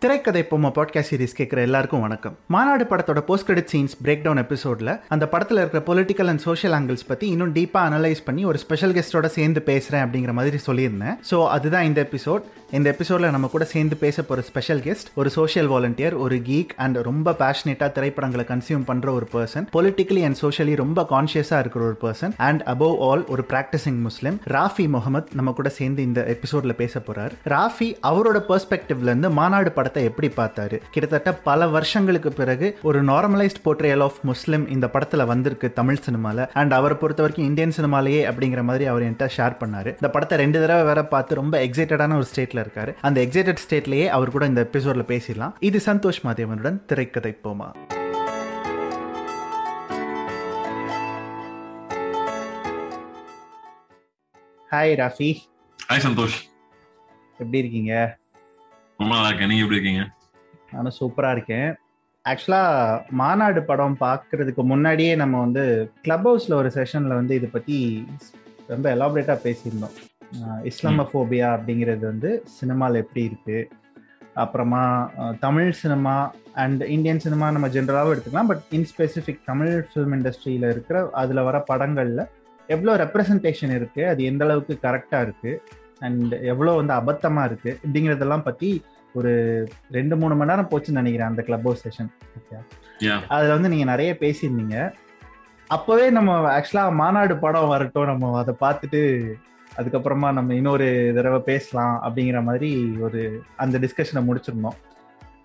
திரைக்கதை பொம்மை podcast series கேட்குற எல்லாருக்கும் வணக்கம். மாநாடு படத்தோட post credit scenes break down எபிசோட்ல அந்த படத்தில் இருக்கிற பொலிட்டிக்கல் அண்ட் சோஷியல் ஆங்கிள்ஸ் பற்றி இன்னும் டீப்பாக அனலைஸ் பண்ணி ஒரு ஸ்பெஷல் கெஸ்ட்டோட சேர்ந்து பேசுகிறேன் அப்படிங்கிற மாதிரி சொல்லியிருந்தேன். ஸோ அதுதான் இந்த எபிசோட் இந்த எபிசோடில் நம்ம கூட சேர்ந்து பேச போகிற ஸ்பெஷல் கெஸ்ட் ஒரு சோஷியல் வாலண்டியர் ஒரு கீக் அண்ட் ரொம்ப பேஷனேட்டாக திரைப்படங்களை கன்சியூம் பண்ணுற ஒரு பர்சன் பொலிட்டிக்கலி அண்ட் சோஷியலி ரொம்ப கான்ஷியஸாக இருக்கிற ஒரு பர்சன் அண்ட் அபவ் ஆல் ஒரு ப்ராக்டிசிங் முஸ்லிம் ராஃபி முகமது நம்ம கூட சேர்ந்து இந்த எபிசோடில் பேச போகிறார் ராஃபி அவரோட பெர்ஸ்பெக்டிவ்லேருந்து மாநாடு படம் படத்தை எப்படி பார்த்தாரு? கிட்டத்தட்ட பல வருஷங்களுக்கு பிறகு ஒரு நார்மலைஸ்ட் போர்ட்ரேல் ஆஃப் முஸ்லிம் இந்த படத்துல வந்திருக்கு தமிழ் சினிமால. அண்ட் அவரை பொறுத்த வரைக்கும் இந்தியன் சினிமாலேயே அப்படிங்கிற மாதிரி அவர் என்கிட்ட ஷேர் பண்ணாரு. இந்த படத்தை ரெண்டு தடவை வேற பார்த்து ரொம்ப எக்ஸைட்டடான ஒரு ஸ்டேட்ல இருக்காரு. அந்த எக்ஸைட்டட் ஸ்டேட்லயே அவர் கூட இந்த எபிசோட்ல பேசிடலாம். இது சந்தோஷ் மாதேவனுடன் திரைக்கதை போமா. Hi Rafi hi Santhosh. எப்படி இருக்கீங்க? ரொம்ப நல்லா இருக்கேன். நீங்க எப்படி இருக்கீங்க? நானும் சூப்பரா இருக்கேன். ஆக்சுவலா மாநாடு படம் பார்க்கறதுக்கு முன்னாடியே நம்ம வந்து கிளப் ஹவுஸ்ல ஒரு செஷன்ல வந்து இதை பத்தி ரொம்ப எலாபரேட்டா பேசியிருந்தோம். அஹ் இஸ்லாமோபியா அப்படிங்கிறது வந்து சினிமாவில் எப்படி இருக்கு? அப்புறமா Tamil cinema and Indian cinema நம்ம ஜென்ரலாகவும் எடுத்துக்கலாம். But in specific Tamil film இண்டஸ்ட்ரியில் இருக்கிற அதில் வர படங்களில் எவ்வளோ ரெப்ரசன்டேஷன் இருக்குது அது எந்த அளவுக்கு கரெக்டாக இருக்குது அண்ட் எவ்வளோ வந்து அபத்தமா இருக்கு அப்படிங்கிறதெல்லாம் பத்தி ஒரு ரெண்டு மூணு மணி நேரம் போச்சுன்னு நினைக்கிறேன் அந்த கிளப் ஹவுஸ் செஷன் ஓகே. அதுல வந்து நீங்க நிறைய பேசியிருந்தீங்க. அப்பவே நம்ம ஆக்சுவலா மாநாடு படம் வரட்டும் நம்ம அதை பார்த்துட்டு அதுக்கப்புறமா நம்ம இன்னொரு தடவை பேசலாம் அப்படிங்கிற மாதிரி ஒரு அந்த டிஸ்கஷனை முடிச்சிருந்தோம்.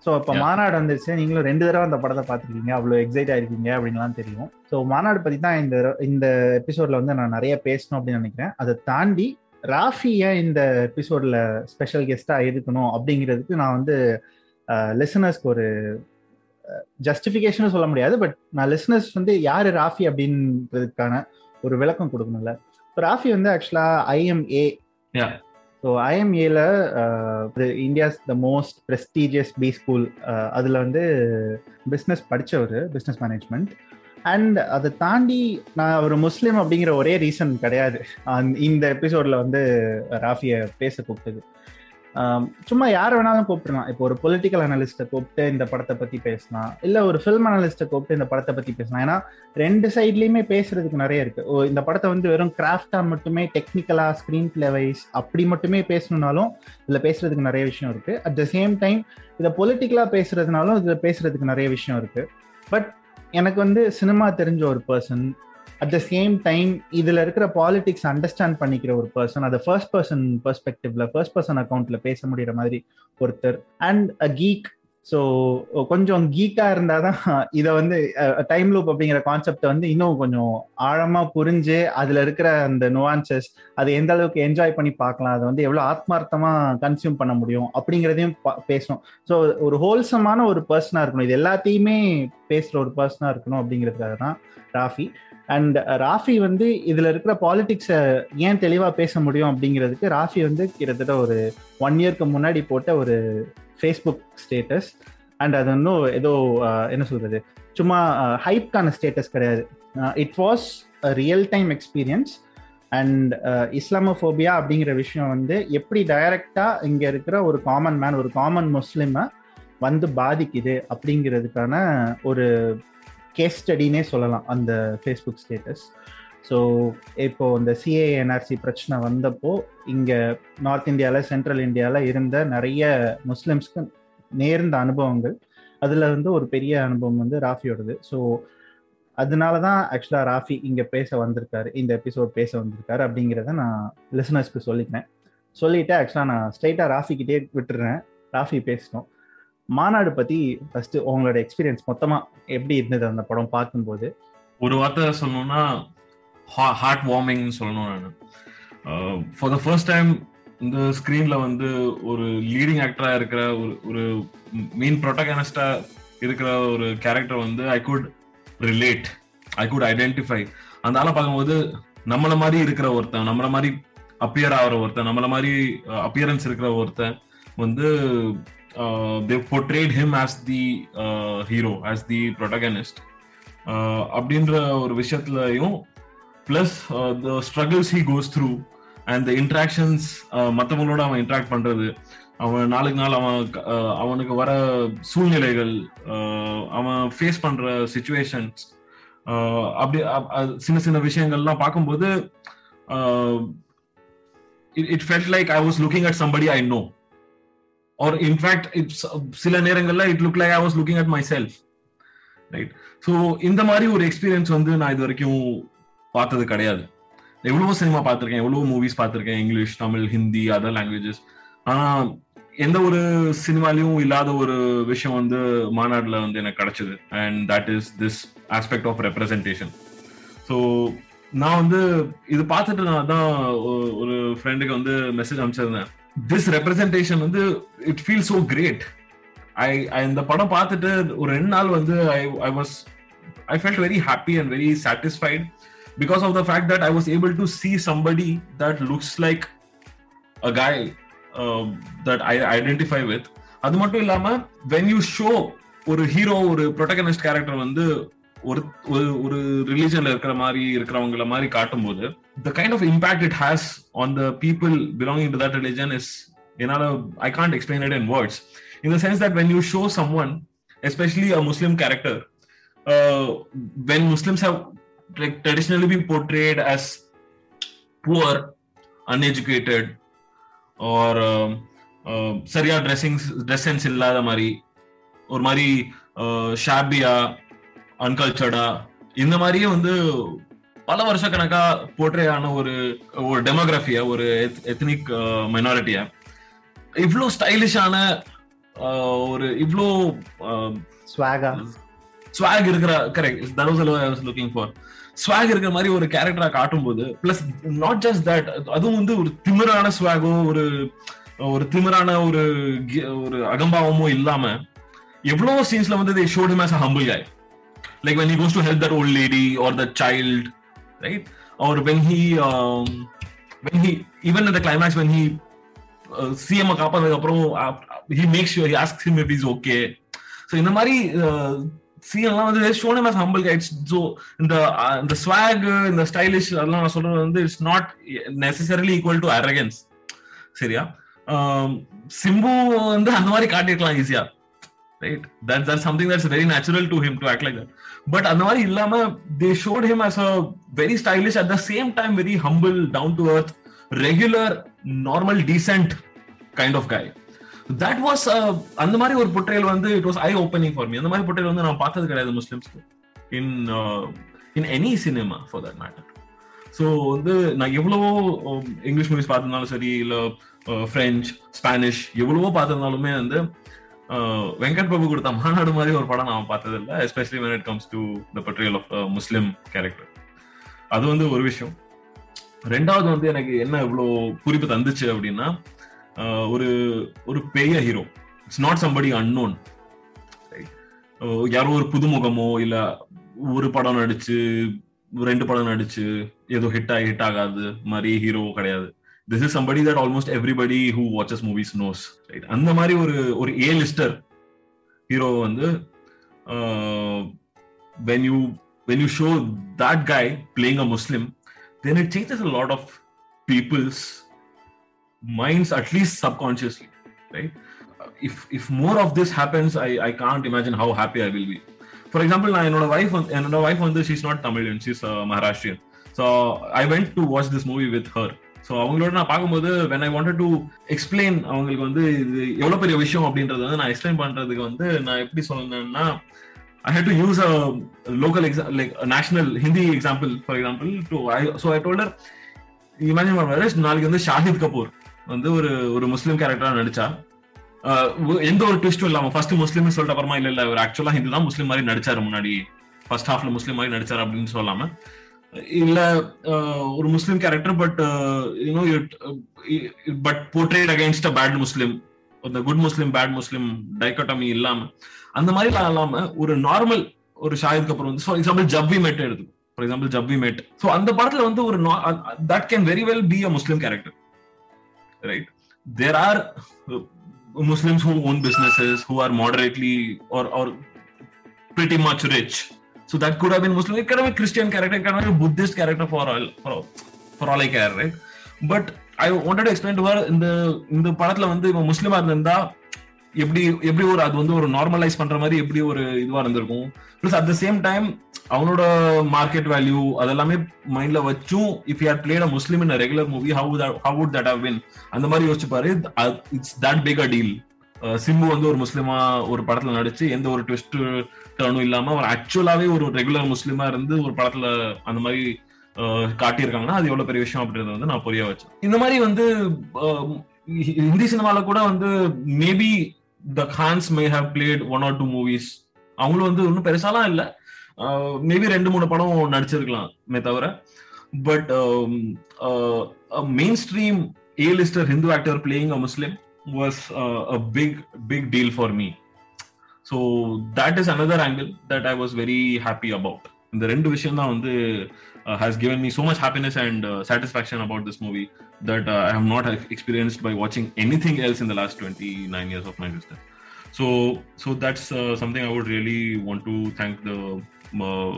ஸோ இப்போ. மாநாடு வந்துருச்சு. நீங்களும் ரெண்டு தடவை அந்த படத்தை பார்த்துருக்கீங்க. அவ்வளோ எக்ஸைட் ஆயிருக்கீங்க அப்படின்லாம் தெரியும். ஸோ மாநாடு பத்தி தான் இந்த இந்த எபிசோட்ல வந்து நான் நிறைய பேசணும் அப்படின்னு நினைக்கிறேன். அதை தாண்டி ராஃபி ஏன் இந்த எபிசோட்ல ஸ்பெஷல் கெஸ்டா இருக்கணும் அப்படிங்கிறதுக்கு நான் வந்து லிசனர்ஸ்க்கு ஒரு ஜஸ்டிஃபிகேஷன் சொல்ல முடியாது பட் நான் லிசனர்ஸ் வந்து யாரு ராஃபி அப்படின்றதுக்கான ஒரு விளக்கம் கொடுக்கணும்ல. இப்போ ராஃபி வந்து ஆக்சுவலா IMA. So ஐஎம்ஏல India's the most prestigious B school அதில் வந்து பிஸ்னஸ் படித்தவர் பிஸ்னஸ் மேனேஜ்மெண்ட் அண்ட் அதை தாண்டி நான் ஒரு முஸ்லீம் அப்படிங்கிற ஒரே ரீசன் கிடையாது. இந்த எபிசோட்ல வந்து ராஃபியை பேச கூப்பிட்டது. சும்மா யார் வேணாலும் கூப்பிடலாம். இப்போ ஒரு பொலிட்டிக்கல் அனலிஸ்ட்டை கூப்பிட்டு இந்த படத்தை பத்தி பேசலாம். இல்ல ஒரு ஃபில்ம் அனலிஸ்ட்டை கூப்பிட்டு இந்த படத்தை பத்தி பேசலாம். ஏன்னா ரெண்டு சைட்லயுமே பேசுறதுக்கு நிறைய இருக்கு. ஓ இந்த படத்தை வந்து வெறும் கிராஃப்டா மட்டுமே டெக்னிக்கலா ஸ்கிரீன் பிளே வைஸ் அப்படி மட்டுமே பேசணுனாலும் இதுல பேசுறதுக்கு நிறைய விஷயம் இருக்கு. அட் த சேம் டைம் இதை பொலிட்டிக்கலா பேசுறதுனாலும் இதுல பேசுறதுக்கு நிறைய விஷயம் இருக்கு. பட் எனக்கு வந்து சினிமா தெரிஞ்ச ஒரு person at the same time இதில் இருக்கிற பாலிடிக்ஸ் அண்டர்ஸ்டாண்ட் பண்ணிக்கிற ஒரு பர்சன் அதை ஃபர்ஸ்ட் பர்சன் பெர்ஸ்பெக்டிவ்ல ஃபர்ஸ்ட் பர்சன் அக்கௌண்ட்ல பேச முடியற மாதிரி ஒருத்தர். அண்ட் அ கீக் ஸோ கொஞ்சம் கீக்கா இருந்தாதான் இதை வந்து டைம் லூப் அப்படிங்கிற கான்செப்டை வந்து இன்னும் கொஞ்சம் ஆழமாக புரிஞ்சு அதில் இருக்கிற அந்த நுவான்சஸ் அதை எந்த அளவுக்கு என்ஜாய் பண்ணி பார்க்கலாம் அதை வந்து எவ்வளோ ஆத்மார்த்தமாக கன்சியூம் பண்ண முடியும் அப்படிங்கிறதையும் பா- பேசணும். ஸோ ஒரு ஹோல்சமான ஒரு பர்சனாக இருக்கணும். இது எல்லாத்தையுமே பேசுகிற ஒரு பர்சனாக இருக்கணும் அப்படிங்கிறதுக்காக தான் ராஃபி. அண்ட் ராஃபி வந்து இதில் இருக்கிற பாலிடிக்ஸை ஏன் தெளிவாக பேச முடியும் அப்படிங்கிறதுக்கு ராஃபி வந்து கிட்டத்தட்ட ஒரு ஒன் இயர்க்கு முன்னாடி போட்ட ஒரு ஃபேஸ்புக் ஸ்டேட்டஸ் அண்ட் அது இன்னும் ஏதோ என்ன சொல்றது? சும்மா ஹைப்கான ஸ்டேட்டஸ் கிடையாது. It was real time experience and Islamophobia அப்படிங்கிற விஷயம் வந்து எப்படி டைரக்டா இங்க இருக்கிற ஒரு காமன் மேன் ஒரு காமன் முஸ்லீமை வந்து பாதிக்குது அப்படிங்கிறதுக்கான ஒரு கேஸ் ஸ்டடினே சொல்லலாம் அந்த ஃபேஸ்புக் ஸ்டேட்டஸ் ஸோ இப்போ இந்த சிஏஎன்ஆர்சி பிரச்சனை வந்தப்போ இங்கே நார்த் இந்தியாவில் சென்ட்ரல் இந்தியாவில் இருந்த நிறைய முஸ்லிம்ஸ்க்கு நேர்ந்த அனுபவங்கள். அதில் வந்து ஒரு பெரிய அனுபவம் வந்து ராஃபியோடது. ஸோ அதனால தான் ஆக்சுவலாக ராஃபி இங்கே பேச வந்திருக்காரு இந்த எபிசோட் பேச வந்திருக்காரு அப்படிங்கிறத நான் லிசனர்ஸ்க்கு சொல்லிக்கிறேன். சொல்லிட்டு ஆக்சுவலாக நான் ஸ்ட்ரைட்டாக ராஃபிக்கிட்டே விட்டுறேன். ராஃபி பேசணும். மாநாடு பற்றி ஃபஸ்ட்டு உங்களோட எக்ஸ்பீரியன்ஸ் மொத்தமாக எப்படி இருந்தது அந்த படம் பார்க்கும்போது? ஒரு வார்த்தை சொன்னோம்னா ஹார்ட் வார்மிங்னு சொல்லணும் நான். ஃபார் த ஃபர்ஸ்ட் டைம் இந்த ஸ்க்ரீன்ல வந்து ஒரு லீடிங் ஆக்டரா இருக்கிற ஒரு ஒரு மெயின் ப்ரொட்டகனிஸ்டா இருக்கிற ஒரு கேரக்டர் வந்து I could relate I could identify அந்த ஆளை பார்க்கும்போது நம்மள மாதிரி இருக்கிற ஒருத்தன் நம்மள மாதிரி அப்பியர் ஆகிற ஒருத்தன் நம்மள மாதிரி uh, அப்பியரன்ஸ் இருக்கிற ஒருத்தன் வந்து they portrayed him as the hero as the protagonist அப்படின்ற ஒரு விஷயத்துலயும் plus the struggles he goes through and the interactions மற்றவங்களோட அவன் இன்ட்ராக்ட் பண்றது. அவன் நாளுக்கு நாள் அவன் uh, அவனுக்கு வர சூழ்நிலைகள் uh, அவன் ஃபேஸ் பண்ற சுச்சுவேஷன்ஸ் uh, அப்படி சின்ன சின்ன விஷயங்கள்லாம் பார்க்கும்போது it felt like I was looking at somebody I know or in fact it's சில நேரங்கள்ல it look like I was looking at myself right so இந்த மாதிரி ஒரு எக்ஸ்பீரியன்ஸ் வந்து நான் இது வரைக்கும் பார்த்தது கிடையாது. எவ்வளவோ சினிமா பார்த்துருக்கேன் எவ்வளவோ மூவிஸ் பார்த்துருக்கேன் English Tamil Hindi other languages ஆனா எந்த ஒரு சினிமாலையும் இல்லாத ஒரு விஷயம் வந்து மாநாடுல வந்து எனக்கு கிடைச்சது. And that is this aspect of representation so நான் வந்து இது பார்த்துட்டு நான் தான் ஒரு ஃப்ரெண்டுக்கு வந்து மெசேஜ் அனுப்பிச்சிருந்தேன். திஸ் ரெப்ரசன்டேஷன் வந்து it feel so great I இந்த படம் பார்த்துட்டு ஒரு ரெண்டு நாள் வந்து I I was I felt very happy and very satisfied because of the fact that I was able to see somebody that looks like a guy that I identify with அது மட்டும் இல்லாம வென் யூ ஷோ ஒரு hero ஒரு protagonist character வந்து ஒரு ஒரு ரிலீஜன்ல இருக்கிற மாதிரி இருக்கிறவங்கள மாதிரி காட்டும் போது the kind of impact it has on the people belonging to that religion is என்னால I can't explain it in words in the sense that when you show someone, especially a Muslim character, uh, when Muslims have like traditionally been portrayed as poor, uneducated, or சரியா dressing dress sense இல்லாத மாதிரி ஒரு மாதிரி ஷாபியா அன்கல்ச்சர்டா இந்த மாதிரியே வந்து பல வருஷ கணக்கா போர்ட்ரே ஆன ஒரு ஒரு டெமோகிராஃபிய ஒரு எத்னிக் மைனாரிட்டிய இவ்வளோ ஸ்டைலிஷான ஒரு இவ்ளோ ஸ்வாகா ஸ்வாக் இருக்கிற correct that was looking for swag இருக்கிற மாதிரி ஒரு கேரக்டரா காட்டும் போது பிளஸ் நாட் ஜஸ்ட் தட் அதுவும் வந்து ஒரு திமிரான ஸ்வாகோ ஒரு ஒரு திமிரான ஒரு ஒரு அகம்பாவமோ இல்லாம எவ்வளவு சீன்ஸ்ல வந்து they showed him as a humble guy like when he goes to help that old lady or the child right or when he when he even even climax when he CM காப்பானதுக்கு அப்புறம் he make sure he ask him if is okay so இந்த மாதிரி uh, சீன்லாம் வந்து shown them humble guys so இந்த இந்த swag இந்த stylish அதெல்லாம் நான் சொல்றது வந்து it's not necessarily equal to arrogance சரியா? சிம்பு வந்து அந்த மாதிரி காட்டிருக்கலாம் ஈஸியா right that that something that's very natural to him to act like that but அந்த மாதிரி இல்லாம they showed him as a very stylish at the same time very humble down to earth regular normal decent kind of guy that was uh, அந்த மாதிரி ஒரு portrayal வந்து it was eye opening for me அந்த மாதிரி portrayal வந்து நான் பார்த்தது கிடையாது முஸ்லிம்ஸ்க்கு in in any cinema for that matter so வந்து நான் எவ்வளவோ um, இங்கிலீஷ் மூவிஸ் பார்த்திருந்தாலும் சரி இல்லை ஃப்ரெஞ்ச் ஸ்பானிஷ் எவ்வளவோ பார்த்திருந்தாலுமே வந்து uh, வெங்கட் பிரபு கொடுத்த மாநாடு மாதிரி ஒரு படம் நான் பார்த்தது இல்லை especially when it comes to the portrayal of Muslim character அது வந்து ஒரு விஷயம். ரெண்டாவது வந்து எனக்கு என்ன இவ்வளோ குறிப்பு தந்துச்சு அப்படின்னா ஒரு ஒரு பெரிய hero it's not somebody unknown யாரோ ஒரு புதுமுகமோ இல்ல ஒரு படம் நடிச்சு ரெண்டு படம் நடிச்சு ஏதோ ஹிட் ஆகி ஹிட் ஆகாது மாதிரி ஹீரோ கிடையாது. This is somebody that almost everybody who watches movies knows right அந்த மாதிரி ஒரு ஒரு ஏ லிஸ்டர் ஹீரோ வந்து when you when you show that guy playing a Muslim then it changes a lot of people's minds at least subconsciously right if if more of this happens i i can't imagine how happy i will be for example நான் என்னோட wife என்னோட wife வந்து she's not tamilian she's uh, maharashtrian so i went to watch this movie with her so அவங்களோட நான் பார்க்கும்போது when I wanted to explain அவங்களுக்கு வந்து இது எவ்வளோ பெரிய விஷயம் அப்படின்றது வந்து நான் எக்ஸ்பிளைன் பண்றதுக்கு வந்து நான் எப்படி சொன்னேன்னா I had to use a local exa- like a national Hindi example, for example. To I, so I told her, imagine one Varesh, நாளைக்கு வந்து ஷாஹித் கபூர் வந்து ஒரு ஒரு முஸ்லீம் கேரக்டரா நடிச்சா எந்த ஒரு ட்விஸ்டும் இல்லாம ஃபர்ஸ்ட் முஸ்லீம் சொல்லிட்டு அப்புறமா இல்ல இல்ல ஒரு ஆக்சுவலா ஹிந்து தான் முஸ்லீம் மாதிரி நடிச்சாரு முன்னாடி. ஃபர்ஸ்ட் ஹாஃப்ல முஸ்லீம் மாதிரி நடிச்சாரு அப்படின்னு சொல்லாம. இல்ல ஒரு Muslim character but you know but portrayed against a bad Muslim. இந்த குட் முஸ்லீம் பேட் முஸ்லீம் டைக்கட்டமி இல்லாம. அந்த மாதிரி இல்லாம ஒரு நார்மல் ஒரு ஷாஹித் கபூர் வந்து ஃபார் எக்ஸாம்பிள் ஜவ்வி மெட் எடுத்துக்கும் ஃபார் எக்ஸாம்பிள் ஜவ்வி மெட் ஸோ அந்த படத்துல வந்து ஒரு that can very well be a Muslim character right there are Muslims who own businesses who are moderately are are pretty much rich so that could have been muslim it could have been christian character it could have been buddhist character for all for, for all i care right but I wanted explain to இந்த இந்த படத்துல வந்து இவன் முஸ்லிமா இருந்திருந்தா எப்படி எப்படி ஒரு அது வந்து ஒரு நார்மலைஸ் பண்ற மாதிரி எப்படி ஒரு இதுவா இருந்திருக்கும் plus at the same time அவனோட மார்க்கெட் வேல்யூ அதெல்லாமே மைண்ட்ல வச்சும் if you played a Muslim in regular movie how how would that have been அந்த மாதிரி யோசிச்சு பாரு it's that big a deal Simbu வந்து ஒரு முஸ்லீமா ஒரு படத்துல நடிச்சு எந்த ஒரு ட்விஸ்ட் டர்னும் இல்லாம அவர் ஆக்சுவலாவே ஒரு ரெகுலர் முஸ்லீமா இருந்து ஒரு படத்துல அந்த மாதிரி காட்டியிருக்காங்கன்னா அது எவ்வளவு பெரிய விஷயம் அப்படின்றத வந்து நான் புரிய வச்சேன். இந்த மாதிரி வந்து ஹிந்தி சினிமால கூட வந்து maybe the Khans may have played one or two movies அவங்களும் வந்து ஒன்றும் பெருசாலாம் இல்லை. மேபி ரெண்டு மூணு படம் நடிச்சிருக்கலாமே தவிர. But mainstream A lister Hindu actor playing a Muslim was a big big deal for me so that is another angle that I was very happy about இந்த ரெண்டு விஷயம் தான் வந்து has given me so much happiness and satisfaction about this movie that I have not experienced by வாட்சிங் anything else in the last twenty nine years of my existence so so that's uh, something i would really want to thank uh,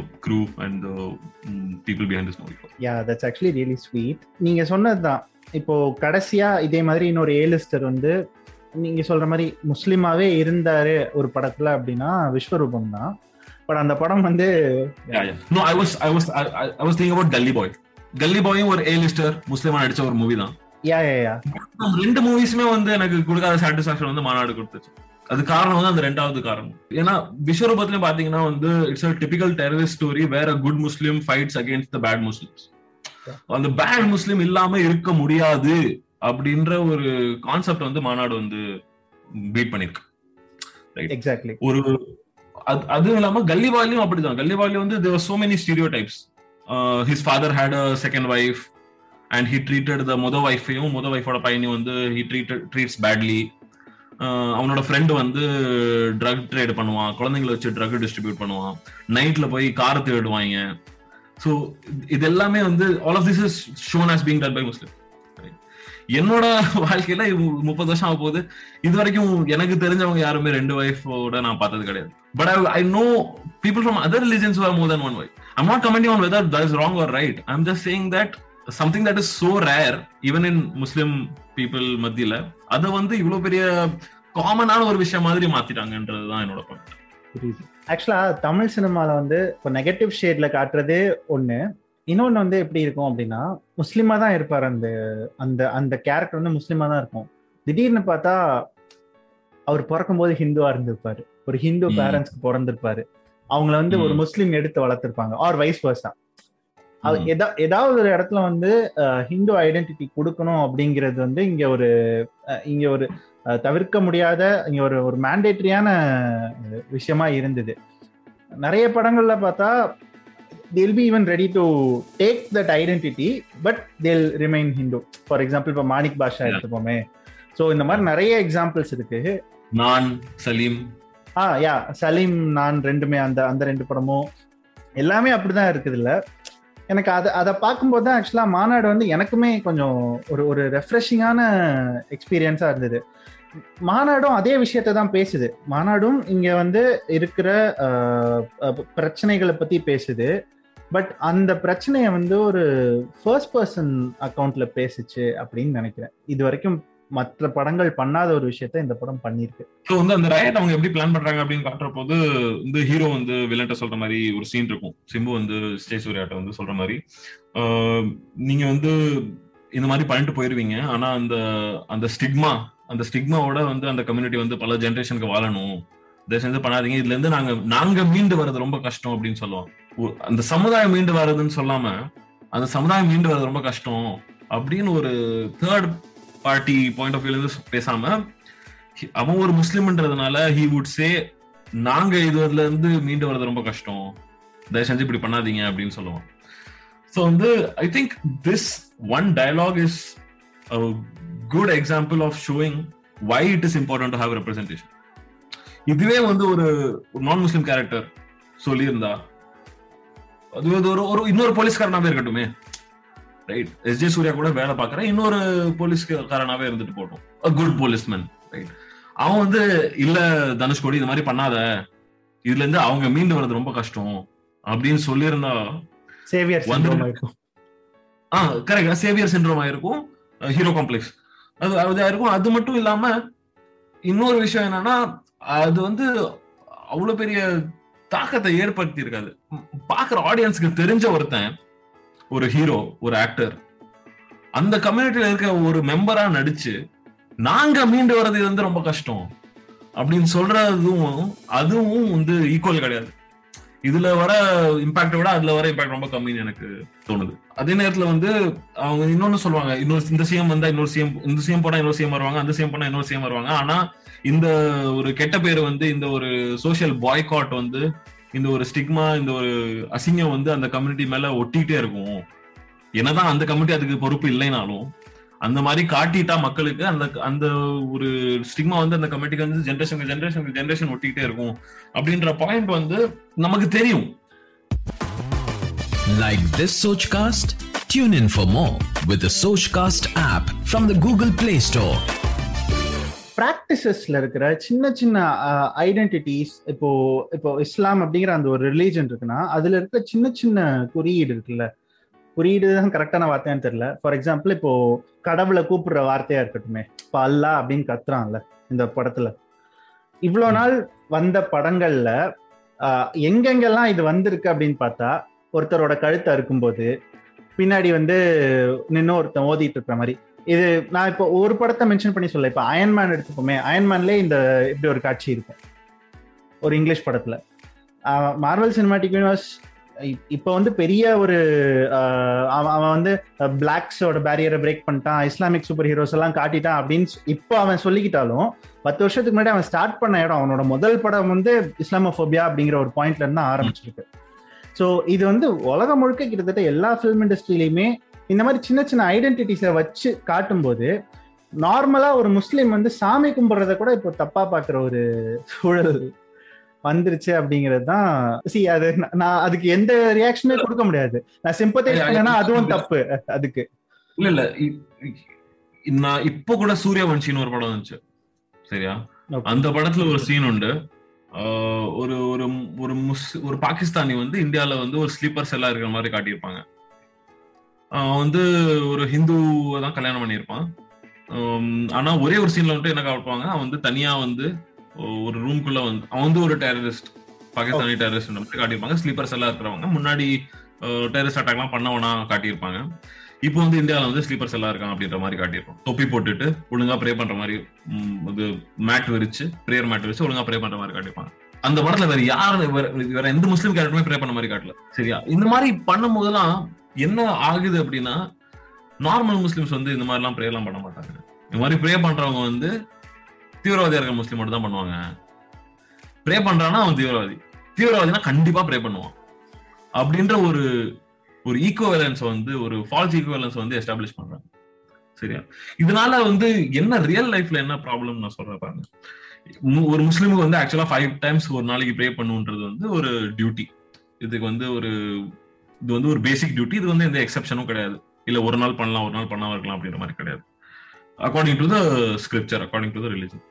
um, people behind this movie for yeah that's actually really sweet. நீங்க சொன்னதுதான். இப்போ கடைசியா இதே மாதிரி இன்னொரு ஏலிஸ்டர் வந்து நீங்க சொல்ற மாதிரி முஸ்லிமாவே இருந்தாரு ஒரு படத்துல அப்படின்னா விஸ்வரூபம் தான் பட் அந்த படம் வந்து yeah yeah. No i was i was i, I was thinking about gully boy. Gully boy ஒரு ஏ லிஸ்டர் முஸ்லிமா நடிச்ச ஒரு மூவி தான். யா யா யா ரெண்டு மூவிஸுமே வந்து எனக்கு கொடுக்காத சாட்டிஸ்பாக்சன் வந்து மாநாடு கொடுத்துச்சு. அது காரணம் வந்து அந்த ரெண்டாவது காரணம். ஏன்னா விஸ்வரூபத்திலும் பாத்தீங்கன்னா வந்து it's a typical terrorist story வேற good Muslim fights against the bad Muslims அந்த பேட் முஸ்லீம் இல்லாம இருக்க முடியாது அப்படின்ற ஒரு கான்செப்ட் வந்து மாநாடு வந்து பீட் பண்ணிருக்கு. எக்ஸாக்ட்லி ஒரு அதுவும் இல்லாம கல்லிவாலியும் அப்படிதான். கல்லிவாலி வந்து there so many stereotypes his father had a second wife and he treated the முத ஒய்ஃபையும் முத ஒய்ஃபோட பையனையும் வந்து ஹி ட்ரீட்டட் ட்ரீட்ஸ் பேட்லி அவனோட ஃப்ரெண்டு வந்து ட்ரக் ட்ரேட் பண்ணுவான். குழந்தைங்களை வச்சு ட்ரக் டிஸ்ட்ரிபியூட் பண்ணுவான். நைட்ல போய் காரை தேடுவாங்க ஸோ இது எல்லாமே வந்து all of this is shown as being done by Muslim என்னோட வாழ்க்கையில முப்பது வருஷம் ஆக போகுது. இது வரைக்கும் எனக்கு தெரிஞ்சவங்க யாருமே ரெண்டு ஒய்ஃபோட நான் பார்த்தது கிடையாது. But I I know people from other religions are more than one wife I'm not commenting on whether that is wrong or right I am just saying that something that is so rare even in Muslim people மத்தியில அதை வந்து இவ்வளவு பெரிய காமனான ஒரு விஷயம் மாதிரி மாத்திட்டாங்கன்றதுதான் என்னோட பாயிண்ட் புரியுது. ஆக்சுவலா தமிழ் சினிமால வந்து இப்போ நெகட்டிவ் ஷேட்ல காட்டுறதே ஒண்ணு. இன்னொன்னு வந்து எப்படி இருக்கும் அப்படின்னா முஸ்லீமா தான் இருப்பார் அந்த அந்த அந்த கேரக்டர் வந்து முஸ்லீமா தான் இருக்கும். திடீர்னு பார்த்தா அவர் பிறக்கும் போது ஹிந்துவா இருந்திருப்பாரு. ஒரு ஹிந்து பேரண்ட்ஸ்க்கு பிறந்திருப்பாரு. அவங்கள வந்து ஒரு முஸ்லீம் எடுத்து வளர்த்திருப்பாங்க. ஆர் வைஸ் வர்ஸா ஏதாவது ஒரு இடத்துல வந்து ஹிந்து ஐடென்டிட்டி கொடுக்கணும் அப்படிங்கிறது வந்து இங்க ஒரு இங்க ஒரு தவிர்க்க முடியாத இங்க ஒரு ஒரு மேண்டேட்ரியான விஷயமா இருந்தது. நிறைய படங்கள்ல பார்த்தா they'll be even ready to take that identity but they'll remain hindu. For example இப்போ மாணிக் பாஷா எடுத்துப்போமே. ஸோ இந்த மாதிரி நிறைய எக்ஸாம்பிள்ஸ் இருக்கு. நான் சலீம் ஆ யா சலீம் நான் ரெண்டுமே அந்த அந்த ரெண்டு படமும் எல்லாமே அப்படிதான் இருக்குது இல்ல எனக்கு அதை அதை பார்க்கும்போது தான் ஆக்சுவலாக மாநாடு வந்து எனக்குமே கொஞ்சம் ஒரு ஒரு ரெஃப்ரெஷிங்கான எக்ஸ்பீரியன்ஸாக இருந்தது. மாநாடும் அதே விஷயத்தை தான் பேசுது. மாநாடும் இங்கே வந்து இருக்கிற பிரச்சனைகளை பற்றி பேசுது. பட் அந்த பிரச்சனையை வந்து ஒரு ஃபர்ஸ்ட் பர்சன் அக்கௌண்ட்ல பேசுச்சு அப்படின்னு நினைக்கிறேன். இது வரைக்கும் மற்ற படங்கள் பண்ணாத ஒரு விஷயத்த இந்த படம் பண்ணிருக்கு ஸோ வந்து அந்த ரயட் அவங்க எப்படி பிளான் பண்றாங்க அப்படின்னு காட்டுற போது இந்த ஹீரோ வந்து வில்லன்ட்ட சொல்ற மாதிரி ஒரு சீன் இருக்கும். சிம்பு வந்து ஸ்டே சூர்யாட்ட வந்து சொல்ற மாதிரி. நீங்க வந்து இந்த மாதிரி பண்ணிட்டு போயிருவீங்க. ஆனா அந்த அந்த ஸ்டிக்மா அந்த ஸ்டிக்மாவோட வந்து அந்த கம்யூனிட்டி வந்து பல ஜென்ரேஷனுக்கு வாழணும். தயவு செஞ்சு பண்ணாதீங்க. இதுல இருந்து நாங்க நாங்க மீண்டு வர்றது ரொம்ப கஷ்டம் அப்படின்னு சொல்லுவோம் அந்த சமுதாயம் மீண்டு வர்றதுன்னு சொல்லாம அந்த சமுதாயம் மீண்டு வர்றது ரொம்ப கஷ்டம் அப்படின்னு ஒரு தேர்ட் பார்ட்டி பாயிண்ட் ஆஃப் வியூல இருந்து பேசாம அவன் ஒரு முஸ்லிம்ன்றதுனால ஹி வுட் சே நாங்க இதுல இருந்து மீண்டு வர்றது ரொம்ப கஷ்டம். தயவு செஞ்சு இப்படி பண்ணாதீங்க அப்படின்னு சொல்லுவான். ஸோ வந்து I think this one dialogue is good example of showing why it is important to have representation இதுவே வந்து ஒரு நான் முஸ்லிம் கேரக்டர் சொல்லியிருந்தா. அது ஒரு ஒரு இன்னொரு போலீஸ்காரனாவே இருக்கட்டுமே. ரைட் எஸ் ஜே சூர்யா கூட வேலை பார்க்கறேன் இன்னொரு போலீஸ்காரனாவே இருந்துட்டு போட்டோம் குட் போலீஸ்மேன் ரைட் அவன் வந்து இல்ல தனுஷ்கோடி இந்த மாதிரி பண்ணாத. இதுல இருந்து அவங்க மீண்டு வர்றது ரொம்ப கஷ்டம் அப்படின்னு சொல்லியிருந்தா சேவியர் வந்து ஆ கரெக்ட் சேவியர் சிண்ட்ரோம் ஆயிருக்கும். ஹீரோ காம்ப்ளெக்ஸ் அது அது இருக்கும் அது மட்டும் இல்லாம இன்னொரு விஷயம் என்னன்னா அது வந்து அவ்வளவு பெரிய தாக்கத்தை ஏற்படுத்தி இருக்காது பாக்குற ஆடியன்ஸ்க்கு தெரிஞ்ச ஒருத்தன் ஒரு ஹீரோ ஒரு ஆக்டர் அந்த கம்யூனிட்டியில இருக்க ஒரு மெம்பரா நடிச்சு நாங்க மீண்டு வர்றது வந்து ரொம்ப கஷ்டம். அப்படின்னு சொல்றதும் அதுவும் வந்து ஈக்குவல் கிடையாது. இதுல வர இம்பாக்ட விட அதுல வர இம்பாக்ட் ரொம்ப கம்மின்னு எனக்கு தோணுது. அதே நேரத்துல வந்து அவங்க இன்னொன்னு சொல்லுவாங்க இன்னொரு இந்த சிஎம் வந்தா இன்னொரு சிஎம் இந்த சிஎம் போனா இன்னொரு சிஎம் வருவாங்க அந்த சிஎம் போனா இன்னொரு சிஎம் வருவாங்க. ஆனா இந்த ஒரு கெட்ட பேர் வந்து இந்த ஒரு சோசியல் பாய்காட் வந்து இந்த ஒரு ஸ்டிக்மா இந்த ஒரு அசிங்கம் வந்து அந்த கம்யூனிட்டி மேல ஒட்டிக்கிட்டே இருக்கும். என்னதான் அந்த கம்யூனிட்டி அதுக்கு பொறுப்பு இல்லைனாலும் அந்த மாதிரி காட்டிட்டா மக்களுக்கு அந்த அந்த ஒரு ஸ்டிக்மா வந்து அந்த கம்யூனிட்டிக்கு வந்து ஜென்ரேஷன் ஜென்ரேஷன் ஜென்ரேஷன் ஒட்டிக்கிட்டே இருக்கும். அப்படின்ற பாயிண்ட் வந்து நமக்கு தெரியும். Like this such cast tune in for more with such cast app from the Google Play Store ப்ராக்டிசஸ்ல இருக்கிற சின்ன சின்ன ஐடென்டிட்டிஸ் இப்போ இப்போ இஸ்லாம் அப்படிங்கிற அந்த ஒரு ரிலீஜன் இருக்குன்னா அதுல இருக்கிற சின்ன சின்ன குறியீடு இருக்குல்ல? குறியீடு தான் கரெக்டான வார்த்தையான்னு தெரியல. ஃபார் எக்ஸாம்பிள் இப்போ கடவுளை கூப்பிடுற வார்த்தையா இருக்கட்டுமே. இப்போ அல்லா அப்படின்னு கத்துறான்ல இந்த படத்துல. இவ்வளோ நாள் வந்த படங்கள்ல எங்கெங்கெல்லாம் இது வந்திருக்கு அப்படின்னு பார்த்தா ஒருத்தரோட கழுத்தை அறுக்கும்போது பின்னாடி வந்து நின்று ஒருத்தன் ஓதிட்டு இருக்கிற மாதிரி. இது நான் இப்போ ஒரு படத்தை மென்ஷன் பண்ணி சொல்ல இப்போ அயன்மேன் எடுத்துப்போமே. அயன்மேன்லேயே இந்த இப்படி ஒரு காட்சி இருக்கும். ஒரு இங்கிலீஷ் படத்தில். மார்வல் சினிமாட்டிக் யூனிவர்ஸ் இப்போ வந்து பெரிய ஒரு அவன் வந்து பிளாக்ஸோட பேரியரை பிரேக் பண்ணிட்டான். இஸ்லாமிக் சூப்பர் ஹீரோஸ் எல்லாம் காட்டிட்டான் அப்படின்னு இப்போ அவன் சொல்லிக்கிட்டாலும் பத்து வருஷத்துக்கு முன்னாடி அவன் ஸ்டார்ட் பண்ண இடம் அவனோட முதல் படம் வந்து இஸ்லாமோபோபியா அப்படிங்கிற ஒரு பாயிண்ட்ல இருந்து ஆரம்பிச்சிருக்கு. ஸோ இது வந்து உலகம் முழுக்க கிட்டத்தட்ட எல்லா ஃபிலிம் இண்டஸ்ட்ரியிலையுமே இந்த மாதிரி சின்ன சின்ன ஐடென்டிட்டிஸை வச்சு காட்டும்போது நார்மலா ஒரு முஸ்லீம் வந்து சாமி கும்பிடுறத கூட இப்போ தப்பா பாக்குற ஒரு சூழல் வந்துருச்சு அப்படிங்கிறது தான் சி அது நான் அதுக்கு எந்த ரியாக்ஷனுமே கொடுக்க முடியாது. நான் சிம்பத்தைஸ் பண்ணனா அதுவும் தப்பு அதுக்கு. இல்ல இல்ல. நான் இப்போ கூட சூரியவன்ஷின்னு ஒரு படம் வந்துச்சு. சரியா? அந்த படத்துல ஒரு சீன் உண்டு. ஒரு ஒரு ஒரு முஸ் ஒரு பாகிஸ்தானி வந்து இந்தியால வந்து ஒரு ஸ்லீப்பர் செல்லா இருக்கிற மாதிரி காட்டியிருப்பாங்க. அவன் வந்து ஒரு ஹிந்துவை தான் கல்யாணம் பண்ணியிருப்பான். ஆனா ஒரே ஒரு சீன்ல வந்துட்டு என்ன காட்டுவாங்க அவன் வந்து தனியா வந்து ஒரு ரூம்குள்ள வந்து அவன் வந்து ஒரு டெரரிஸ்ட் பாகிஸ்தானி டெரரிஸ்ட் மாதிரி காட்டியிருப்பாங்க. ஸ்லீப்பர்ஸ் எல்லாம் இருக்கிறவங்க. முன்னாடி டெரரிஸ்ட் அட்டாக்லாம் பண்ணவனா காட்டியிருப்பாங்க. இப்போ வந்து இந்தியாவில் வந்து ஸ்லீப்பர்ஸ் எல்லாம் இருக்காங்க அப்படின்ற மாதிரி காட்டியிருப்போம் தொப்பி போட்டுட்டு ஒழுங்கா ப்ரே பண்ற மாதிரி இது மேட் விரிச்சு ப்ரேயர் மேட் விரிச்சு ஒழுங்கா ப்ரே பண்ற மாதிரி காட்டியிருப்பாங்க. அந்த படத்துல வேற யாரு வேற எந்த முஸ்லீம் கேரக்டருமே ப்ரே பண்ண மாதிரி காட்டல. சரியா? இந்த மாதிரி பண்ணும் போதெல்லாம் என்ன ஆகுது அப்படின்னா நார்மல் முஸ்லிம்ஸ் வந்து இந்த மாதிரிலாம் எல்லாம் ப்ரேயர்லாம் பண்ண மாட்டாங்க. இந்த மாதிரி ப்ரே பண்றவங்க வந்து தீவிரவாதியா இருக்கிற முஸ்லீம் மட்டும் தான் பண்ணுவாங்க. ப்ரே பண்றான்னா அவன் தீவிரவாதி. தீவிரவாதினா கண்டிப்பா ப்ரே பண்ணுவான். அப்படின்ற ஒரு ஒரு ஈக்குவலன்ஸ் வந்து ஒரு ஃபால்ஸ் ஈக்குவலன்ஸ் வந்து எஸ்டாப்ளிஷ் பண்றாங்க. சரியா? இதனால வந்து என்ன ரியல் லைஃப்ல என்ன ப்ராப்ளம் நான் சொல்றேன் பாருங்க. ஒரு முஸ்லீமுக்கு வந்து ஆக்சுவலா ஃபைவ் டைம்ஸ் ஒரு நாளைக்கு ப்ரே பண்ணுன்றது வந்து ஒரு டியூட்டி இதுக்கு வந்து ஒரு இது வந்து ஒரு பேசிக் டியூட்டி இது வந்து எந்த எக்ஸப்ஷனும் கிடையாது. இல்ல ஒரு நாள் பண்ணலாம் ஒரு நாள் பண்ணாம இருக்கலாம் அப்படின்ற மாதிரி கிடையாது. According to the scripture according to the religion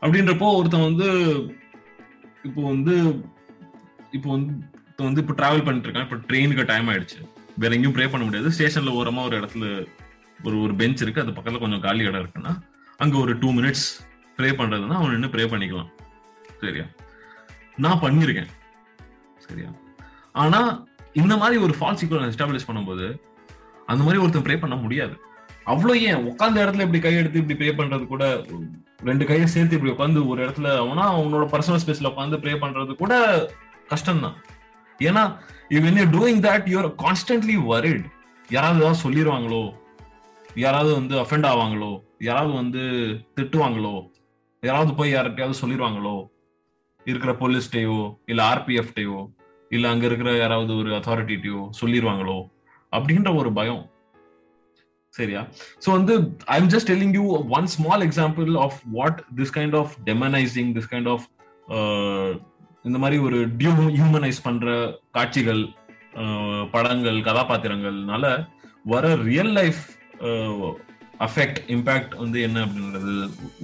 அப்படின்றப்போ ஒருத்தன் வந்து இப்போ வந்து இப்போ வந்து வந்து இப்போ டிராவல் பண்ணிட்டு இருக்கான். இப்போ ட்ரெயினுக்கு டைம் ஆயிடுச்சு. வேற எங்கேயும் ப்ரே பண்ண முடியாது. ஸ்டேஷன்ல ஓரமா ஒரு இடத்துல ஒரு ஒரு பெஞ்ச் இருக்கு. அது பக்கத்துல கொஞ்சம் காலி இடம் இருக்குன்னா அங்க ஒரு டூ மினிட்ஸ் ப்ரே பண்றதுன்னா அவன் நின்று ப்ரே பண்ணிக்கலாம். சரியா? நான் பண்ணியிருக்கேன். சரியா? ஆனா இந்த மாதிரி ஒரு ஃபால்ஸ் ஈக்குவல் எஸ்டாப்ளிஷ் பண்ணும்போது அந்த மாதிரி ஒருத்தன் ப்ரே பண்ண முடியாது. அவ்வளோ ஏன்? உட்காந்த இடத்துல இப்படி கை எடுத்து இப்படி ப்ரே பண்றது கூட ரெண்டு கையை சேர்த்து இப்படி உட்காந்து ஒரு இடத்துல அவனா அவனோட பர்சனல் ஸ்பேஸ்ல உட்காந்து ப்ரே பண்றது கூட கஷ்டம் தான் ஏன்னா when you doing that you're constantly worried யாராவது ஏதாவது சொல்லிடுவாங்களோ யாராவது வந்து அஃபெண்ட் ஆவாங்களோ யாராவது வந்து திட்டுவாங்களோ யாராவது போய் யார்கிட்டயாவது சொல்லிடுவாங்களோ இருக்கிற போலீஸ்டையோ இல்ல ஆர்பிஎஃப்டையோ இல்ல அங்க இருக்கிற யாராவது ஒரு அத்தாரிட்டியோ சொல்லிடுவாங்களோ அப்படின்ற ஒரு பயம். சரியா? சோ வந்து I am just telling you one small example of what this kind of demonising this kind of இந்த மாதிரி ஒரு டியூ ஹியூமனைஸ் பண்ற காட்சிகள் uh, படங்கள் கதாபாத்திரங்கள்னால வர ரியல் லைஃப் அஃபெக்ட் இம்பாக்ட் வந்து என்ன அப்படின்றது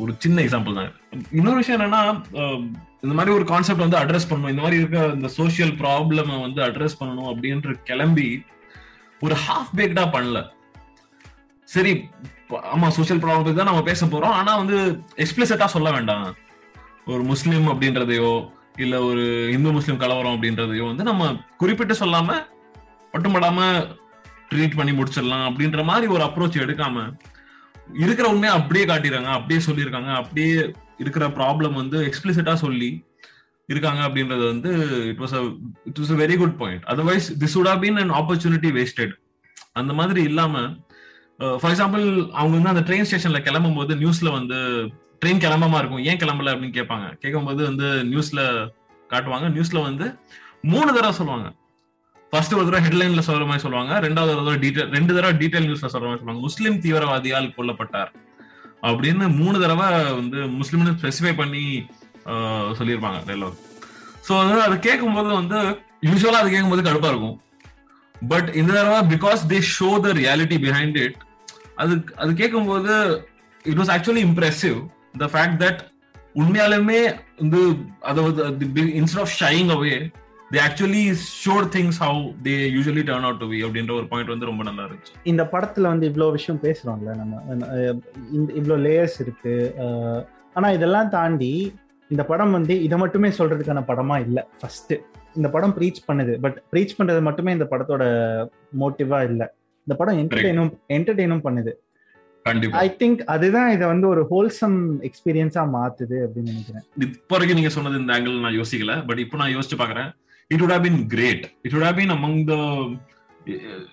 ஒரு சின்ன எக்ஸாம்பிள் தான். இன்னொரு விஷயம் என்னன்னா இந்த மாதிரி ஒரு கான்செப்ட் வந்து அட்ரஸ் பண்ணணும். இந்த மாதிரி இருக்க இந்த சோசியல் ப்ராப்ளம் வந்து அட்ரஸ் பண்ணணும் அப்படின்ற கிளம்பி ஒரு ஹாஃப் பேக்டா பண்ணல. சரி ஆமா சோஷியல் ப்ராப்ளம் பத்தி தான் நம்ம பேச போறோம். ஆனா வந்து எக்ஸ்பிளிசிட்டா சொல்ல வேண்டாம். ஒரு முஸ்லீம் அப்படின்றதையோ இல்ல ஒரு இந்து முஸ்லீம் கலவரம் அப்படின்றதையோ வந்து நம்ம குறிப்பிட்டு சொல்லாம மட்டும்படாம ட்ரீட் பண்ணி முடிச்சிடலாம் அப்படின்ற மாதிரி ஒரு அப்ரோச் எடுக்காம இருக்கிற உண்மையை அப்படியே காட்டிடுறாங்க அப்படியே சொல்லியிருக்காங்க அப்படியே இருக்கிற ப்ராப்ளம் வந்து எக்ஸ்பிளிசிட்டா சொல்லி இருக்காங்க அப்படின்றது வந்து it was it was a very good point otherwise this would been and opportunity wasted அந்த மாதிரி இல்லாம uh, ஃபார் எக்ஸாம்பிள் அவங்க வந்து அந்த ட்ரெயின் ஸ்டேஷன்ல கிளம்பும் போது நியூஸ்ல வந்து ட்ரெயின் கிளம்பாம இருக்கும் ஏன் கிளம்பல அப்படின்னு கேட்பாங்க. கேட்கும்போது வந்து நியூஸ்ல காட்டுவாங்க. நியூஸ்ல வந்து மூணு தடவை சொல்லுவாங்க. ஃபர்ஸ்ட் ஒரு தடவை ஹெட்லைன்ல சொல்ற மாதிரி சொல்லுவாங்க. ரெண்டாவது ஒரு தடவை டீடைல் ரெண்டு தடவை டீடைல் நியூஸ்ல சொல்ற மாதிரி சொல்லுவாங்க. முஸ்லீம் தீவிரவாதியால் கொல்லப்பட்டார் அப்படின்னு மூணு தடவை வந்து முஸ்லீம்னு ஸ்பெசிஃபை பண்ணி ஆஹ், சொல்லியிருப்பாங்க டெல்லோ ஸோ வந்து அது கேட்கும்போது வந்து யூஸ்வலா அது கேட்கும்போது கடுப்பா இருக்கும். பட் இந்த தடவை because they show the reality behind it அது அது கேட்கும்போது it was actually impressive the fact that உண்மையாலுமே வந்து அதாவது instead shying away they actually show things how they usually turn out to be அப்படின்ற ஒரு பாயிண்ட் வந்து ரொம்ப நல்லா இருந்துச்சு. இந்த படத்துல வந்து இவ்வளோ விஷயம் பேசுறோம்ல நம்ம இவ்வளோ லேயர்ஸ் இருக்கு ஆனா இதெல்லாம் தாண்டி இந்த படம் வந்து இதை மட்டுமே சொல்றதுக்கான படமா இல்ல ஃபர்ஸ்ட் இந்த படம் ப்ரீச் பண்ணுது பட் ப்ரீச் பண்றது மட்டுமே இந்த படத்தோட மோட்டிவா இல்ல. இந்த படம் என்டர்டெயினும் என்டர்டெயினும் பண்ணுது. ஐ திங்க் அதுதான் இதை வந்து ஒரு ஹோல்சம் எக்ஸ்பீரியன்ஸா மாத்துது அப்படின்னு நினைக்கிறேன். இப்போ வரைக்கும் நீங்க சொன்னது இந்த ஆங்கிள் நான் யோசிக்கல பட் இப்போ நான் யோசிச்சு பாக்குறேன். it would have been great it would have been among the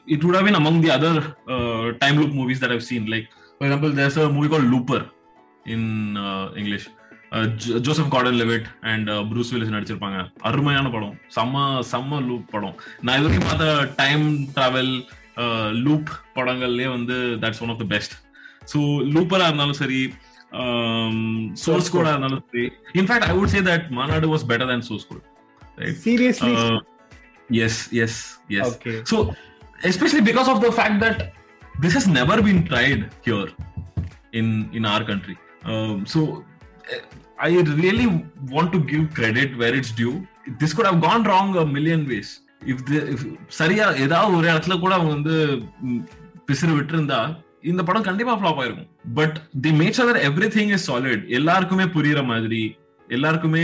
it would have been among the other uh, time loop movies that i've seen like for example there's a movie called looper in uh, english uh, Jo- joseph gordon levitt and uh, bruce willis நடிச்சிருப்பாங்க அருமையான படம் செம்ம செம்ம loop படம் நான் இது வரைக்கும் பார்த்த டைம் டிராவல் லூப் படங்கள்லயே வந்து that's one of the best so லூப்பரா இருந்தாலும் சரி சோர்ஸ் கோடா இருந்தாலும் சரி in fact I would say that Maanaadu was better than source code right seriously yes yes yes okay So, especially because of the fact that this has never been tried here in in our country. Um, so, eh, I really want to give credit where it's due. This could have gone wrong a million ways. If சரியா ஏதாவது ஒரு இடத்துல கூட அவங்க வந்து பிசிறு விட்டிருந்தா இந்த படம் கண்டிப்பா ஃபிளாப் ஆயிருக்கும் but they make sure everything is solid எல்லாருக்குமே புரியுற மாதிரி எல்லாருக்குமே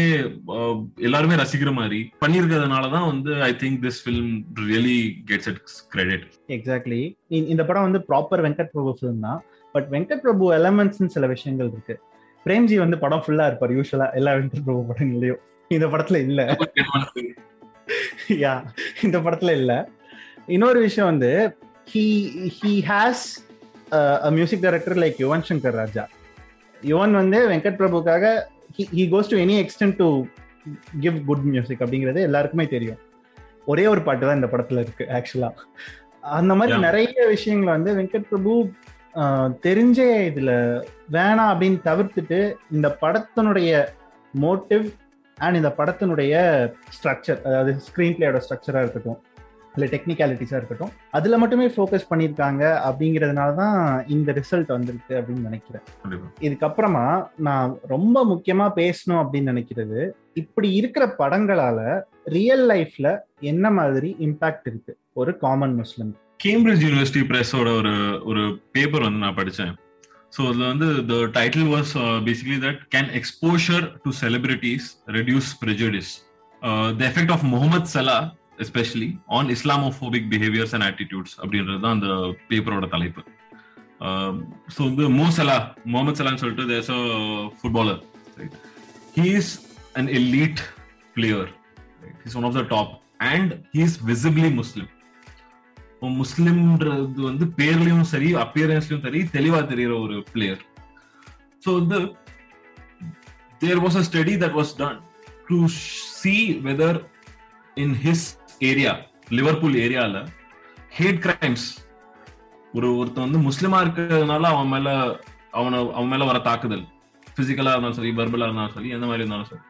எல்லாருமே ரசிக்கிற மாதிரி பண்ணிருக்கிறதுனால தான் வந்து I think this film really gets its credit exactly இந்த படம் வந்து ப்ராப்பர் வெங்கட் பிரபு ஃபிலிம் தான். பட் வெங்கட் பிரபு எலமெண்ட்ஸ் சில விஷயங்கள் இருக்கு. பிரேம்ஜி வந்து படம் ஃபுல்லா இருப்பார் யூஸ்வலா எல்லா வெங்கட் பிரபு படங்கள்லயும். இந்த படத்துல இல்ல. யா இந்த படத்துல இல்ல. இன்னொரு விஷயம் வந்து he he has music director like Yuvan Shankar Raja Yuvan வந்து Venkat பிரபுக்காக he goes to any extent to give good music அப்படிங்கிறது எல்லாருக்குமே தெரியும். ஒரே ஒரு பாட்டு தான் இந்த படத்துல இருக்கு ஆக்சுவலா அந்த மாதிரி. நிறைய விஷயங்களை வந்து வெங்கட் பிரபு தெரிஞ்சே இதுல வேணாம் அப்படின்னு தவிர்த்துட்டு இந்த படத்தினுடைய மோட்டிவ் அண்ட் இந்த படத்தினுடைய ஸ்ட்ரக்சர் அதாவது ஸ்க்ரீன் பிளேயோட ஸ்ட்ரக்சரா இருக்கட்டும். இல்லை டெக்னிக்காலிட்டிஸா இருக்கட்டும். அதுல மட்டுமே ஃபோக்கஸ் பண்ணியிருக்காங்க அப்படிங்கிறதுனால தான் இந்த ரிசல்ட் வந்திருக்கு அப்படின்னு நினைக்கிறேன். இதுக்கப்புறமா நான் ரொம்ப முக்கியமா பேசணும் அப்படின்னு நினைக்கிறது இப்படி இருக்கிற படங்களால ரியல் லைஃப்ல என்ன மாதிரி இம்பாக்ட் இருக்கு? ஒரு காமன் முஸ்லிம் கேம்பிரிட்ஜ் யூனிவர்சிட்டி பிரஸோட ஒரு ஒரு பேப்பர் வந்து நான் படிச்சேன். ஸோ அதுல வந்து the title was basically that can exposure to celebrities reduce prejudice the effect of Mohamed Salah especially on Islamophobic behaviours and attitudes அப்படின்றது தான் அந்த பேப்பரோட தலைப்பு. ஸோ வந்து மோசலா முகமது சலான்னு சொல்லிட்டு there's a footballer right he is an elite player is one of the top and he is visibly Muslim முஸ்லிம்ன்றது வந்து பேர்லயும் சரி அப்பியரன்ஸ்லயும் சரி தெளிவா தெரியுற ஒரு பிளேயர் ஸோ வந்து there was a study that was done to see whether in his area Liverpool ஏரியால hate crimes ஒரு ஒருத்தன் வந்து முஸ்லிமா இருக்கிறதுனால அவன் மேல அவனை அவன் மேல வர தாக்குதல். பிசிக்கலா இருந்தாலும் சரி வர்பலா இருந்தாலும் சரி எந்த மாதிரி இருந்தாலும் சரி.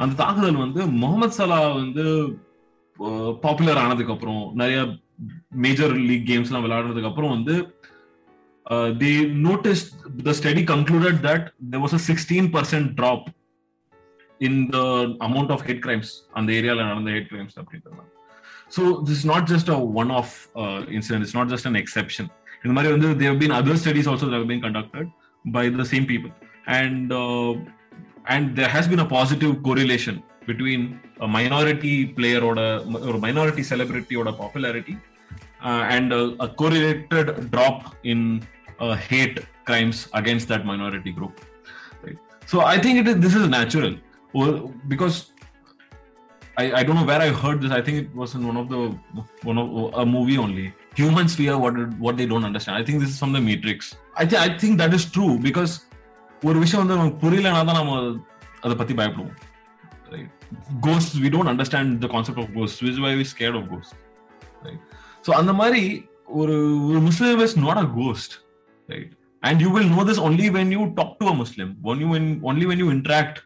அந்த தாக்குதல் வந்து முகமது சலா வந்து பாப்புலர் ஆனதுக்கு அப்புறம் நிறைய மேஜர் லீக் கேம்ஸ் எல்லாம் விளையாடுறதுக்கு அப்புறம் வந்து they notice the study concluded that there was a sixteen percent drop in the amount of hate crimes அந்த ஏரியால நடந்த ஹெட் கிரைம்ஸ் அப்படின்றது So this is not just a one-off uh, incident. It's not just an exception. In the there have been other studies also that have been conducted by the same people, and uh, and there has been a positive correlation between a minority player or a or minority celebrity or a popularity uh, and a, a, correlated drop in uh, hate crimes against that minority group. Right? So I think it is, this is natural because I, I don't know where I heard this. I think it was in one of the one of a movie only. Humans fear what what they don't understand. I think this is from the Matrix. I think I think that is true because ஒரு விஷயம் வந்து நமக்கு புரியலனா தான் நம்ம அதை பத்தி பயப்படுவோம் ghost we don't understand the concept of ghost which why we scared of ghost right so அந்த மாதிரி ஒரு ஒரு Muslim is not a ghost right and you will know this only when you talk to a muslim when you when, only when you interact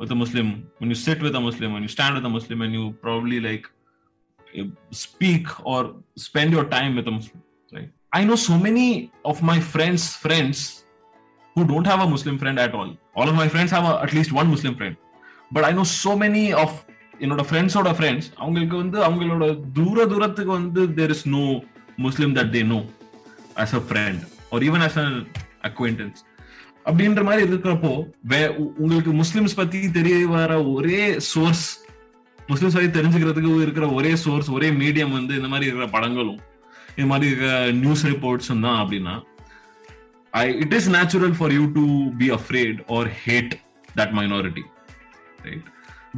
with a muslim when you sit with a muslim when you stand with a muslim and you probably like speak or spend your time with a muslim right i know so many of my friends friends who don't have a muslim friend at all all of my friends have a, at least one muslim friend but i know so many of என்னோட ஃப்ரெண்ட்ஸோட friends அவங்களுக்கு வந்து அவங்களோட தூர தூரத்துக்கு வந்து there is no Muslim that they know as a friend or even as an acquaintance அப்படின்ற மாதிரி இருக்கிறப்போ உங்களுக்கு முஸ்லிம்ஸ் பத்தி தெரிய வர ஒரே சோர்ஸ் முஸ்லிம்ஸ் பத்தி தெரிஞ்சுக்கிறதுக்கு இருக்கிற ஒரே சோர்ஸ் ஒரே மீடியம் வந்து இந்த மாதிரி இருக்கிற படங்களும் இந்த மாதிரி இருக்கிற நியூஸ் ரிப்போர்ட்ஸும் தான் அப்படின்னா I it is natural for you to be afraid or hate that minority right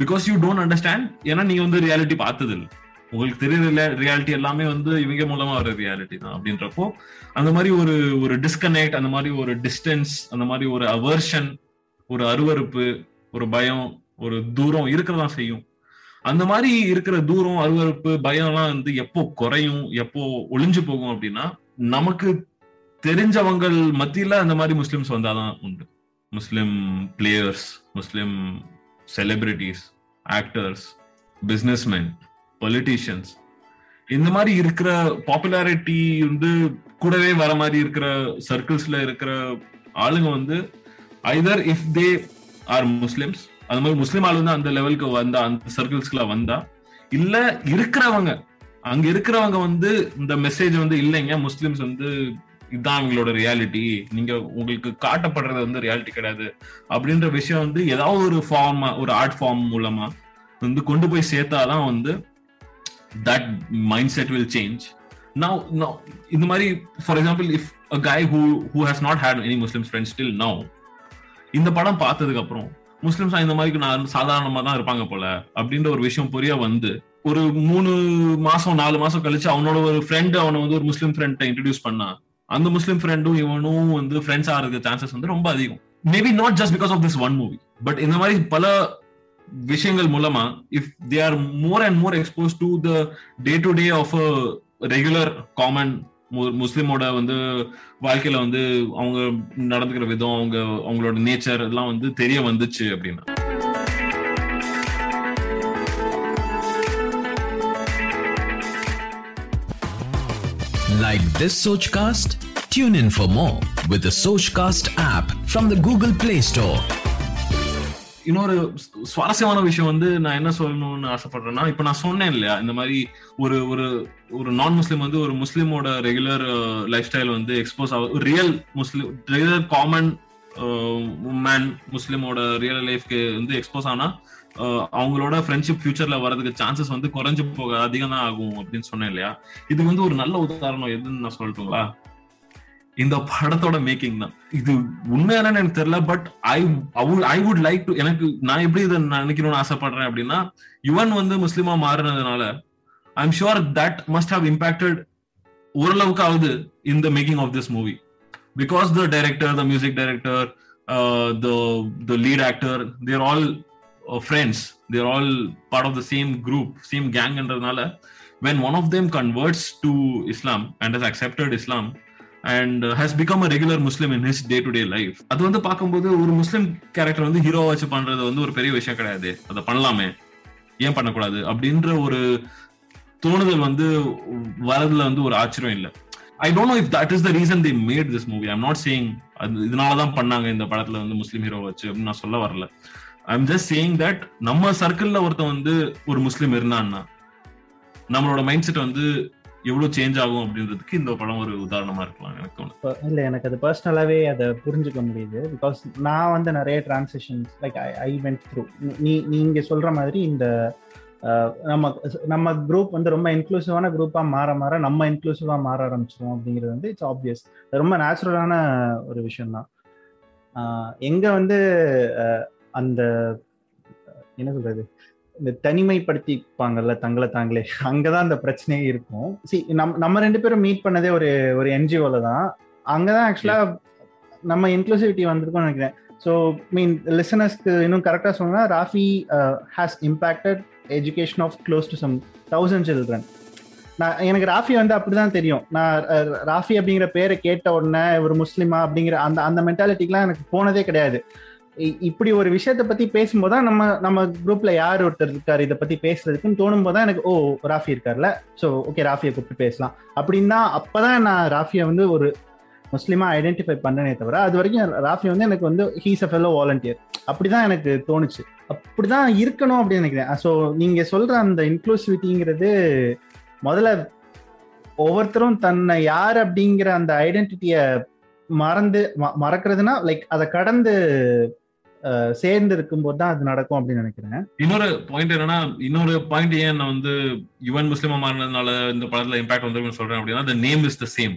because you don't understand ஏன்னா நீங்க வந்து ரியாலிட்டி பார்த்தது இல்லை உங்களுக்கு தெரியுற ரியாலிட்டி எல்லாமே வந்து இவங்க மூலமா வர ரியாலிட்டி தான் அப்படின்றப்போ அந்த மாதிரி ஒரு ஒரு டிஸ்கனெக்ட் அந்த மாதிரி ஒரு டிஸ்டன்ஸ் அந்த மாதிரி ஒரு அவர்ஷன் ஒரு அருவறுப்பு ஒரு பயம் ஒரு தூரம் இருக்கிறதா செய்யும். அந்த மாதிரி இருக்கிற தூரம் அருவறுப்பு பயம்லாம் வந்து எப்போ குறையும் எப்போ ஒளிஞ்சு போகும் அப்படின்னா நமக்கு தெரிஞ்சவங்கள் மத்தியில அந்த மாதிரி முஸ்லிம்ஸ் வந்தாதான் உண்டு. Muslim players Muslim celebrities actors businessman politicians இந்த மாதிரி இருக்கிற பாப்புலாரிட்டி வந்து கூடவே வர மாதிரி இருக்கிற சர்க்கிள்ஸ்ல இருக்கிற ஆளுங்க வந்து either if they are Muslims அது மாதிரி முஸ்லீம் ஆளு வந்து அந்த லெவலுக்கு வந்தா அந்த சர்க்கிள்ஸ்க்குள்ள வந்தா இல்ல இருக்கிறவங்க அங்க இருக்கிறவங்க வந்து இந்த மெசேஜ் வந்து இல்லைங்க முஸ்லிம்ஸ் வந்து இதுதான் அவங்களோட ரியாலிட்டி நீங்க உங்களுக்கு காட்டப்படுறது வந்து ரியாலிட்டி கிடையாது அப்படின்ற விஷயம் வந்து ஏதாவது ஒரு ஃபார்ம் ஒரு ஆர்ட் ஃபார்ம் மூலமா வந்து கொண்டு போய் சேர்த்தாதான் வந்து that mindset will change now in இந்த மாதிரி for example if a guy who who has not had any muslim friends till now இந்த படம் பார்த்ததுக்கு அப்புறம் முஸ்லிம்ஸ் இந்த மாதிரி நான் சாதாரணமா தான் இருப்பாங்க போல அப்படின்ற ஒரு விஷயம் புரிய வந்து ஒரு மூணு மாசம் நாலு மாசம் கழிச்சு அவனோட ஒரு ஃப்ரெண்ட் அவனை வந்து ஒரு முஸ்லீம் ஃப்ரெண்ட் இன்ட்ரடியூஸ் பண்ணா அந்த முஸ்லீம் ஃப்ரெண்டும் இவனும் வந்து ஃப்ரெண்ட்ஸ் ஆகிறதுக்கு சான்சஸ் வந்து ரொம்ப அதிகம். Maybe not just because of this one movie but இந்த மாதிரி பல விஷயங்கள் மூலமா if they are more and more expose to the day to day of a regular common முஸ்லிமோட வந்து வாழ்க்கையில வந்து அவங்க நடந்துக்கிற விதம் அவங்க அவங்களோட நேச்சர் எல்லாம் வந்து தெரிய வந்துச்சு அப்படின்னா Like this Sochcast? Tune in for more with the Sochcast app from the Google Play Store. இன்னொரு சுவாரஸ்யமான விஷயம் வந்து நான் என்ன சொல்லணும்னு ஆசைப்படுறேன்னா இப்ப நான் சொன்னேன் இல்லையா இந்த மாதிரி ஒரு ஒரு ஒரு நான் முஸ்லீம் வந்து ஒரு முஸ்லீமோட ரெகுலர் லைஃப் ஸ்டைல் வந்து எக்ஸ்போஸ் ஆகும் real Muslim regular common man முஸ்லீமோட real லைஃப்க்கு வந்து எக்ஸ்போஸ் ஆனா அவங்களோட ஃப்ரெண்ட்ஷிப் ஃபியூச்சர்ல வரதுக்கு சான்சஸ் வந்து குறைஞ்சு போக அதிகம் தான் ஆகும் அப்படின்னு சொன்னேன் இல்லையா. இது வந்து ஒரு நல்ல உதாரணம் எதுன்னு நான் சொல்லட்டுங்களா? இந்த படத்தோட மேக்கிங் தான். இது உண்மையான எனக்கு தெரியல but I I would like to எனக்கு நான் எப்படி இதை நினைக்கணும்னு ஆசைப்படுறேன் அப்படின்னா யுவன் வந்து முஸ்லீமா மாறினதுனால I am sure that must have impacted ஓரளவுக்கு ஆகுது in the making of this movie because the director the music director the the lead actor they're all friends they're all part of the same group same கேங்ன்றதுனால when one of them converts to Islam and has accepted Islam and has become a regular Muslim in his day to day life அது வந்து பார்க்கும்போது ஒரு Muslim character வந்து hero வச்சு பண்றது வந்து ஒரு பெரிய விஷயம் கிடையாது. அதை பண்ணலாமே. ஏன் பண்ணக்கூடாது? அப்படின்ற ஒரு தோணுதல் வந்து வரதுல வந்து ஒரு ஆச்சரியம் இல்லை. I don't know if that is the reason they made this movie I'm not saying அது இதனாலதான் பண்ணாங்க இந்த படத்துல வந்து முஸ்லீம் ஹீரோ வச்சு அப்படின்னு நான் சொல்ல வரல. I am just saying that நம்ம சர்க்கிள்ல ஒருத்தன் வந்து ஒரு முஸ்லீம் இருந்தான்னா நம்மளோட மைண்ட் செட் வந்து எவ்வளவு சேஞ்ச் ஆகும் அப்படின்றதுக்கு இந்த படம் ஒரு உதாரணமா இருக்கலாம் எனக்கு இல்ல எனக்கு அது பர்சனலாவே அதை புரிஞ்சுக்க முடியுது. பிகாஸ் நான் வந்து நிறைய transitions like I went through நீ நீங்க சொல்ற மாதிரி இந்த நம்ம நம்ம குரூப் வந்து ரொம்ப இன்க்ளூசிவான குரூப்பா மாற மாற நம்ம இன்க்ளூசிவா மாற ஆரம்பிச்சிடும் அப்படிங்கிறது வந்து இட்ஸ் ஆப்வியஸ் ரொம்ப நேச்சுரலான ஒரு விஷயம் தான் எங்க வந்து அந்த என்ன சொல்றது? இந்த தனிமைப்படுத்திப்பாங்கல்ல தங்களை தாங்களே. அங்கதான் அந்த பிரச்சனையே இருக்கும். சி நம் நம்ம ரெண்டு பேரும் மீட் பண்ணதே ஒரு ஒரு என்ஜிஓல தான். அங்கதான் ஆக்சுவலா நம்ம இன்க்ளூசிவிட்டி வந்திருக்கோம்னு நினைக்கிறேன். ஸோ மீன் லிசனர்ஸ்க்கு இன்னும் கரெக்டாக சொன்னா Rafi has impacted education of close to some thousand children நான் எனக்கு ராஃபி வந்து அப்படிதான் தெரியும். நான் ராஃபி அப்படிங்கிற பேரை கேட்ட உடனே ஒரு முஸ்லிமா அப்படிங்கிற அந்த அந்த மென்டாலிட்டிக்கெலாம் எனக்கு போனதே கிடையாது. இப்படி ஒரு விஷயத்த பத்தி பேசும்போது தான் நம்ம நம்ம குரூப்ல யார் ஒருத்தர் இருக்காரு இதை பத்தி பேசுறதுக்குன்னு தோணும் போது தான் எனக்கு ஓ ராஃபி இருக்கார்ல ஸோ ஓகே ராஃபியை கூப்பிட்டு பேசலாம். அப்படின்னா அப்பதான் நான் ராஃபியை வந்து ஒரு முஸ்லீமா ஐடென்டிஃபை பண்ணனே தவிர அது வரைக்கும் ராஃபி வந்து எனக்கு வந்து ஹீஸ் அ ஃபெலோ வாலண்டியர் அப்படிதான் எனக்கு தோணுச்சு. அப்படிதான் இருக்கணும் அப்படின்னு நினைக்கிறேன். ஸோ நீங்க சொல்ற அந்த இன்க்ளூசிவிட்டிங்கிறது முதல்ல ஒவ்வொருத்தரும் தன்னை யார் அப்படிங்கிற அந்த ஐடென்டிட்டிய மறந்து மறக்கிறதுனா லைக் அதை கடந்து சேர்ந்து இருக்கும்போது தான் அது நடக்கும் அப்படின்னு நினைக்கிறேன். இன்னொரு பாயிண்ட் என்னன்னா இன்னொரு பாயிண்ட் ஏன் நான் வந்து யுவன் முஸ்லிமா மாறினதுனால இந்த படத்துல இம்பாக்ட் வந்திருக்குன்னு சொல்றேன் அப்படின்னா the name is the same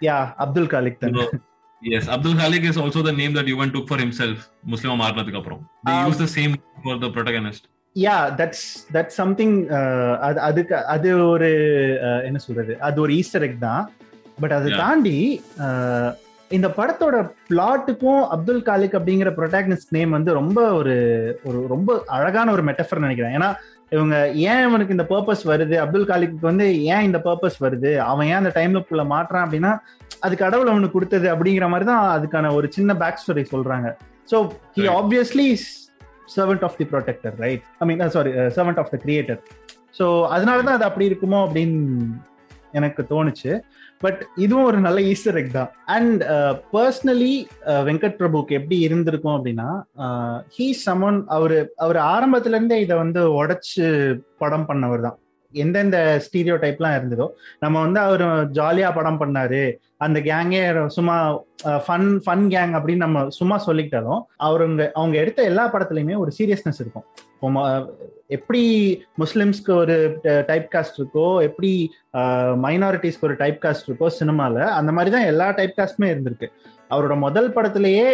yeah Abdul Khaliq தான். Yes Abdul Khaliq is also the name that Yuvan took for himself முஸ்லிமா மாறினதுக்கு அப்புறம். They Um, use the same for the protagonist. Yeah that's that something அது அதுக்கு அது ஒரு என்ன சொல்றது அது ஒரு ஈஸ்டர் எக் தான். பட் அதை. தாண்டி இந்த படத்தோட பிளாட்டுக்கும் அப்துல் காலிக் அப்படிங்கிற ப்ரொட்டாகனிஸ்ட் நேம் வந்து ரொம்ப ஒரு ஒரு ரொம்ப அழகான ஒரு மெட்டஃபர் நினைக்கிறேன். ஏன்னா இவங்க ஏன் இவனுக்கு இந்த பர்பஸ் வருது? அப்துல் காலிக்கு வந்து ஏன் இந்த பர்பஸ் வருது? அவன் ஏன் அந்த டைம்ல புள்ள மாட்டுறான் அப்படின்னா அது கடவுள் அவனுக்கு கொடுத்தது அப்படிங்கிற மாதிரி தான் அதுக்கான ஒரு சின்ன பேக் ஸ்டோரி சொல்றாங்க. So he. Obviously servant of the protector right I mean sorry servant of the creator so அதனால தான் அது அப்படி இருக்குமோ அப்படின்னு எனக்கு தோணுச்சு. பட் இதுவும் ஒரு நல்ல ஈஸ்டர் எக் தான். அண்ட் பர்சனலி வெங்கட் பிரபுக்கு எப்படி இருந்திருக்கும் அப்படின்னா uh, ஹீ சமன் அவரு அவர் ஆரம்பத்துல இருந்தே இதை வந்து உடைச்சு படம் பண்ணவர் தான். எந்தெந்த ஸ்டீரியோ டைப்லாம் இருந்ததோ நம்ம வந்து அவர் ஜாலியா படம் பண்ணாரு அந்த கேங்கே சும்மா ஃபன் ஃபன் கேங் அப்படின்னு நம்ம சும்மா சொல்லிக்கிட்டாலும் அவருங்க அவங்க எடுத்த எல்லா படத்துலையுமே ஒரு சீரியஸ்னஸ் இருக்கும். எப்படி முஸ்லிம்ஸ்க்கு ஒரு டைப் காஸ்ட் இருக்கோ எப்படி மைனாரிட்டிஸ்க்கு ஒரு டைப் காஸ்ட் இருக்கோ சினிமால அந்த மாதிரி தான் எல்லா டைப் காஸ்ட்டுமே இருந்திருக்கு. அவரோட முதல் படத்திலேயே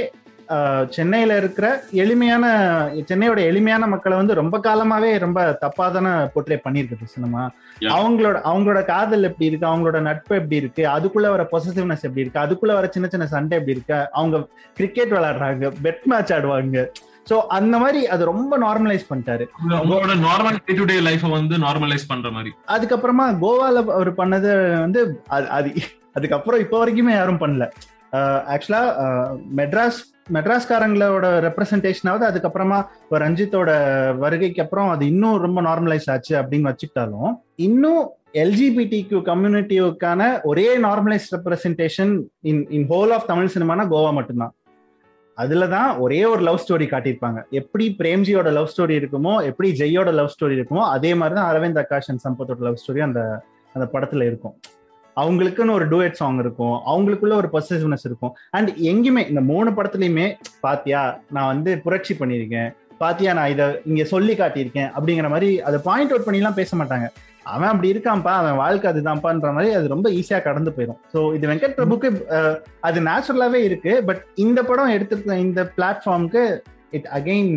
சென்னையில இருக்கிற எளிமையான சென்னையோட எளிமையான மக்களை வந்து ரொம்ப காலமாவே ரொம்ப தப்பா தானே போர்ட்ரே பண்ணியிருக்குது சினிமா. அவங்களோட அவங்களோட காதல் எப்படி இருக்கு? அவங்களோட நட்பு எப்படி இருக்கு? அதுக்குள்ள வர பொசசிவ்னஸ் எப்படி இருக்கு? அதுக்குள்ள வர சின்ன சின்ன சண்டை எப்படி இருக்கு? அவங்க கிரிக்கெட் விளையாடுறாங்க பெட் மேட்ச் ஆடுவாங்க. சோ அந்த மாதிரி அது ரொம்ப நார்மலைஸ் பண்ணிட்டாரு. உங்களோட normal day to day life வந்து நார்மலைஸ் பண்ற மாதிரி. அதுக்கப்புறமா கோவால அவர் பண்ணது வந்து அது அது அதுக்கப்புறம் இப்போ வரைக்குமே யாரும் பண்ணல. ஆக்சுவலா மெட்ராஸ் மெட்ராஸ்காரங்களோட ரெப்ரசன்டேஷனாவது அதுக்கப்புறமா இப்போ ரஞ்சித்தோட வருகைக்கு அப்புறம் அது இன்னும் ரொம்ப நார்மலைஸ் ஆச்சு அப்படின்னு வச்சுக்கிட்டாலும் இன்னும் எல்ஜிபிடிக்கு கம்யூனிட்டிக்கான ஒரே normalise representation in in whole of Tamil சினிமானா Goa மட்டும்தான். அதுல தான் ஒரே ஒரு லவ் ஸ்டோரி காட்டியிருப்பாங்க. எப்படி பிரேம்ஜியோட லவ் ஸ்டோரி இருக்குமோ எப்படி ஜெய்யோட லவ் ஸ்டோரி இருக்குமோ அதே மாதிரி தான் அரவிந்த் அகாஷன் அண்ட் சம்பத்தோட லவ் ஸ்டோரி அந்த அந்த படத்துல இருக்கும். அவங்களுக்குன்னு ஒரு டூயட் சாங் இருக்கும். அவங்களுக்குள்ள ஒரு பொசசிவ்னஸ் இருக்கும். அண்ட் எங்கேயுமே இந்த மூணு படத்துலயுமே பாத்தியா நான் வந்து புரட்சி பண்ணியிருக்கேன். பாத்தியா நான் இதை இங்க சொல்லி காட்டியிருக்கேன் அப்படிங்கிற மாதிரி அதை பாயிண்ட் அவுட் பண்ணிலாம் பேச மாட்டாங்க. அவன் அப்படி இருக்கான்ப்பா அவன் வாழ்க்கை அதுதான்ப்பான்ற மாதிரி அது ரொம்ப ஈஸியா கடந்து போயிடும் ஸோ இது வெங்கட் பிரபுக்கு அது நேச்சுரலாவே இருக்கு பட் இந்த படம் எடுத்திருக்க இந்த பிளாட்ஃபார்முக்கு it again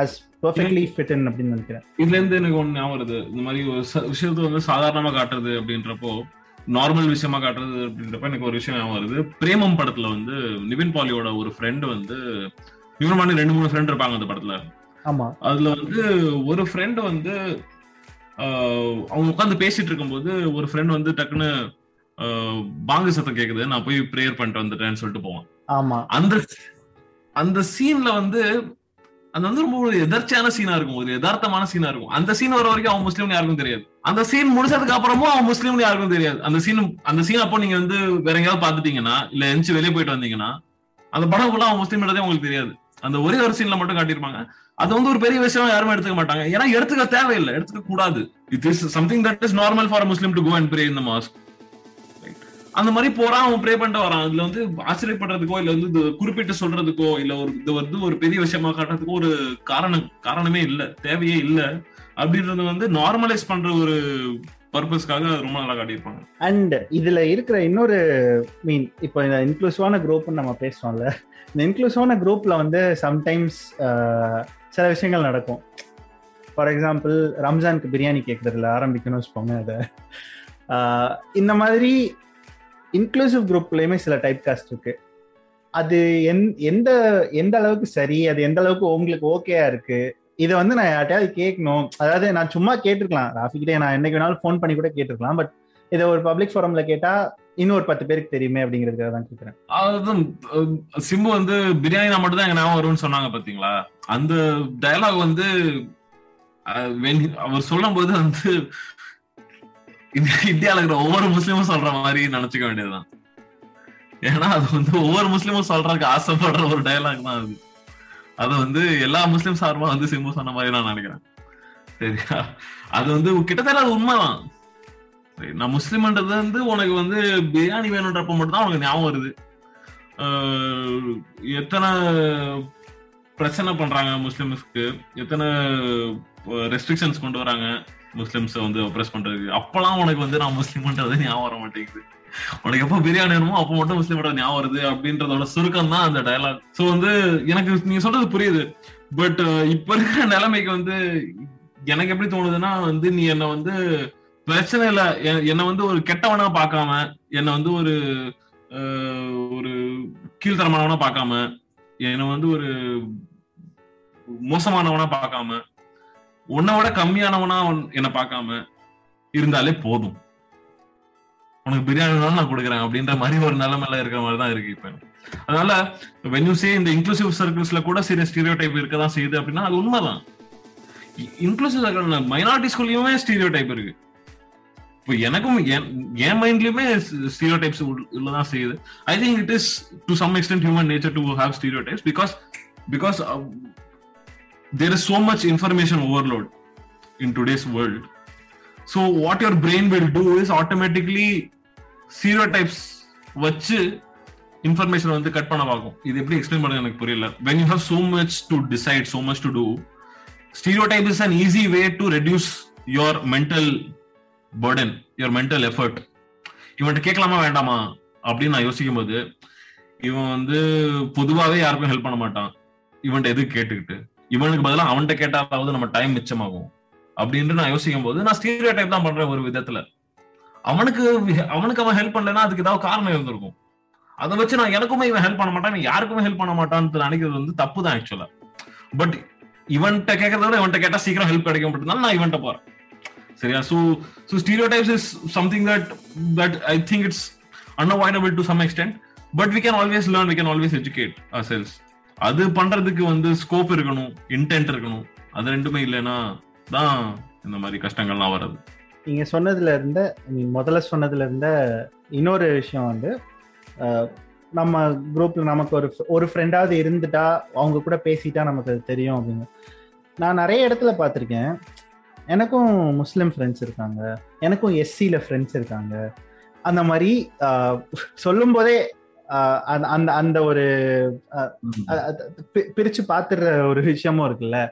has perfectly fit in அப்படின்னு நினைக்கிறேன். இதுல இருந்து எனக்கு ஒண்ணு ஞாபகம் வருது. இந்த மாதிரி ஒரு விஷயத்தை வந்து சாதாரணமா காட்டுறது அப்படின்றப்போ நார்மல் விஷயமா காட்டுறது அப்படின்றப்ப எனக்கு ஒரு விஷயம் ஞாபகம் வருது. பிரேமம் படத்துல வந்து நிவின் பாலியோட ஒரு ஃப்ரெண்டு வந்து இவன் ரெண்டு மூணு ஃப்ரெண்ட் இருப்பாங்க அந்த படத்துல. ஆமா. அதுல வந்து ஒரு ஃப்ரெண்ட் வந்து அவங்க உட்காந்து பேசிட்டு இருக்கும்போது ஒரு ஃப்ரெண்ட் வந்து டக்குன்னு பாங்கு சத்தம் கேக்குது நான் போய் ப்ரேயர் பண்ணிட்டு வந்துட்டேன்னு சொல்லிட்டு போவான். ஆமா. அந்த அந்த சீன்ல வந்து அது வந்து ரொம்ப ஒரு எதர்ச்சியான சீனா இருக்கும் ஒரு யதார்த்தமான சீனா இருக்கும். அந்த சீன் வர வரைக்கும் அவன் முஸ்லீம்னு யாருக்கும் தெரியாது. அந்த சீன் முடிச்சதுக்கு அப்புறமும் அவன் முஸ்லீம்னு யாருக்கும் தெரியாது. அந்த சீன் அந்த சீன் அப்போ நீங்க வந்து வேற எங்கேயாவது பாத்துட்டீங்கன்னா இல்ல எந்திச்சு வெளியே போயிட்டு வந்தீங்கன்னா அந்த படம் ஃபுல்லா அவன் முஸ்லீம் உங்களுக்கு தெரியாது. அந்த ஒரே ஒரு சீன்ல மட்டும் காட்டியிருப்பாங்க. அது வந்து ஒரு பெரிய விஷயம் யாருமே எடுத்துக்க மாட்டாங்க. ஏன்னா எடுத்துக்க தேவையில்லை. எடுத்துக்க கூடாது. It is something that is normal for Muslim to go and pray இந்த மாஸ்க் அந்த மாதிரி போறான் அவன் ப்ரே பண்ணிட்டு வரான். இதுல வந்து ஆச்சரியப்படுறதுக்கோ இல்ல வந்து இது குறிப்பிட்டு சொல்றதுக்கோ இல்ல ஒரு இது வந்து ஒரு பெரிய விஷயமா காட்டுறதுக்கோ ஒரு காரணம் காரணமே இல்ல. தேவையே இல்ல. அப்படின்றது வந்து நார்மலைஸ் பண்ற ஒரு பர்பஸ்க்காக ரொம்ப நல்லா காட்டியிருப்பாங்க. அண்ட் இதுல இருக்கிற இன்னொரு மீன் இப்போ இந்த இன்க்ளூசிவான குரூப்னு நம்ம பேசுறோம்ல. இந்த இன்க்ளூசிவான குரூப்ல வந்து சம்டைம்ஸ் சில விஷயங்கள் நடக்கும். ஃபார் எக்ஸாம்பிள் ரம்ஜானுக்கு பிரியாணி கேட்கறதுல ஆரம்பிக்கணும்னு வச்சுக்கோங்க அதை. இந்த மாதிரி இன்க்ளூசிவ் குரூப்லயுமே சில டைப் காஸ்ட் இருக்கு. அது எந் எந்த எந்த அளவுக்கு சரி அது எந்த அளவுக்கு உங்களுக்கு ஓகேயா இருக்கு இதை வந்து நான் யார்ட்டையாவது கேட்கணும் அதாவது நான் சும்மா கேட்டிருக்கலாம். ராஃபிக்கிட்டே நான் என்னைக்கு வேணாலும் ஃபோன் பண்ணி கூட கேட்டிருக்கலாம். பட் இதை ஒரு பப்ளிக் ஃபோரம்ல கேட்டா இன்னொரு பத்து பேருக்கு தெரியுமே அப்படிங்கிறதுக்காக தான் கேட்கிறேன் அதுதான் சிம்பு வந்து பிரியாணி நான் மட்டும் தான் எங்க ஞாபகம் வரும்னு சொன்னாங்க பாத்தீங்களா? அந்த டயலாக் வந்து அவர் சொல்லும் போது வந்து இந்த- இந்தியால இருக்கிற ஒவ்வொரு முஸ்லீமும் சொல்ற மாதிரி நினைச்சுக்க வேண்டியதுதான். ஏன்னா அது வந்து ஒவ்வொரு முஸ்லீமும் சொல்றதுக்கு ஆசைப்படுற ஒரு டயலாக் தான் அது. அது வந்து எல்லா முஸ்லீம் சார்பா வந்து சிம்பு சொன்ன மாதிரி நான் நினைக்கிறேன். சரியா? அது வந்து கிட்டத்தட்ட அது உண்மைதான். நான் முஸ்லீம்ன்றது வந்து உனக்கு வந்து பிரியாணி வேணுன்றப்ப மட்டும் தான் உனக்கு ஞாபகம் வருது. எத்தனை பிரச்சனை பண்றாங்க முஸ்லிம்ஸ்க்கு? எத்தனை ரெஸ்ட்ரிக்ஷன்ஸ் கொண்டு வராங்க முஸ்லிம்ஸ் வந்து அப்ரெஸ் பண்றதுக்கு? அப்பெல்லாம் உனக்கு வந்து நான் முஸ்லீம்ன்றது ஞாபகம் வர மாட்டேங்குது. உனக்கு எப்போ பிரியாணி வேணுமோ அப்போ மட்டும் முஸ்லீமோட ஞாபகம் வருது அப்படின்றதோட சுருக்கம் தான் அந்த டயலாக் ஸோ வந்து எனக்கு நீங்க சொல்றது புரியுது. பட் இப்ப இருக்கிற நிலைமைக்கு வந்து எனக்கு எப்படி தோணுதுன்னா வந்து நீ என்ன வந்து பிரச்சனை இல்ல. என்ன என்னை வந்து ஒரு கெட்டவனா பார்க்காம என்னை வந்து ஒரு ஒரு கீழ்த்தரமானவனா பார்க்காம என்னை வந்து ஒரு மோசமானவனா பார்க்காம உன்னை விட கம்மியானவனா என்ன என்னை பார்க்காம இருந்தாலே போதும். உனக்கு பிரியாணி நான் கொடுக்குறேன் அப்படின்ற மாதிரி ஒரு நிலைமையில இருக்கிற மாதிரி தான் இருக்கு இப்ப அதனால when you இந்த இன்க்ளூசிவ் சர்க்கிள்ஸ்ல கூட சிறிய ஸ்டீரியோ டைப் இருக்க தான் செய்யுது அப்படின்னா அது உண்மைதான். இன்க்ளூசிவ் சர்க்கிள் மைனாரிட்டி ஸ்கூல்லையுமே ஸ்டீரியோ டைப் இருக்கு. இப்போ எனக்கும் என்- என் மைண்ட்லயுமே ஸ்டீரியோ டைப்ஸ் உள்ளதான் செய்யுது I think it is to some extent human nature to have stereotypes because because there is so much information overload in today's world so what your brain will do is automatically stereotypes வச்சு information வந்து cut பண்ண பார்க்கும் இது எப்படி explain பண்ண எனக்கு புரியல when you have so much to decide so much to do stereotype is an easy way to reduce your mental burden your mental effort இவன்கிட்ட கேட்கலாமா வேண்டாமா? அப்படின்னு நான் யோசிக்கும் போது இவன் வந்து பொதுவாவே யாருக்கும் ஹெல்ப் பண்ண மாட்டான். இவன்கிட்ட எதுக்கு கேட்டுக்கிட்டு இவனுக்கு பதிலா அவன்கிட்ட கேட்டாலாவது நம்ம டைம் மிச்சமாகும். அப்படின்னு நான் யோசிக்கும் போது நான் ஸ்டீரியோ டைப் தான் பண்றேன் ஒரு விதத்துல. அவனுக்கு அவனுக்கு அவன் ஹெல்ப் பண்ணலன்னா அதுக்கு ஏதாவது காரணம் இருந்திருக்கும். அதை வச்சு நான் எனக்குமே இவன் ஹெல்ப் பண்ண மாட்டான் யாருக்குமே ஹெல்ப் பண்ண மாட்டான்னு நினைக்கிறது வந்து தப்பு தான் ஆக்சுவலா பட் இவன்கிட்ட கேட்கறத விட இவன்கிட்ட கேட்டா சீக்கிரம் ஹெல்ப் கிடைக்கும் மட்டும்தான் நான் இவன்கிட்ட போறேன். சரியா so so stereotypes is something that that I think it's unavoidable to some extent but we can always learn we can always educate ourselves அது பண்றதுக்கு வந்து ஸ்கோப் இருக்கணும் இன்டென்ட் இருக்கணும். அது ரெண்டுமே இல்லைன்னா தான் இந்த மாதிரி கஷ்டங்கள்லாம் வர்றது. நீங்க சொன்னதுல இருந்த நீ முதல்ல சொன்னதுல இருந்த இன்னொரு விஷயம் வந்து நம்ம குரூப்ல நமக்கு ஒரு ஒரு ஃப்ரெண்டாவது இருந்துட்டா அவங்க கூட பேசிட்டா நமக்கு அது தெரியும் அப்படின்னு. நான் நிறைய இடத்துல பார்த்துருக்கேன். எனக்கும் முஸ்லீம் ஃப்ரெண்ட்ஸ் இருக்காங்க. எனக்கும் எஸ்சியில ஃப்ரெண்ட்ஸ் இருக்காங்க. அந்த மாதிரி சொல்லும் போதே அந்த அந்த அந்த ஒரு பிரித்து அ- பிரிச்சு பாத்துற ஒரு விஷயமும் இருக்குல்ல.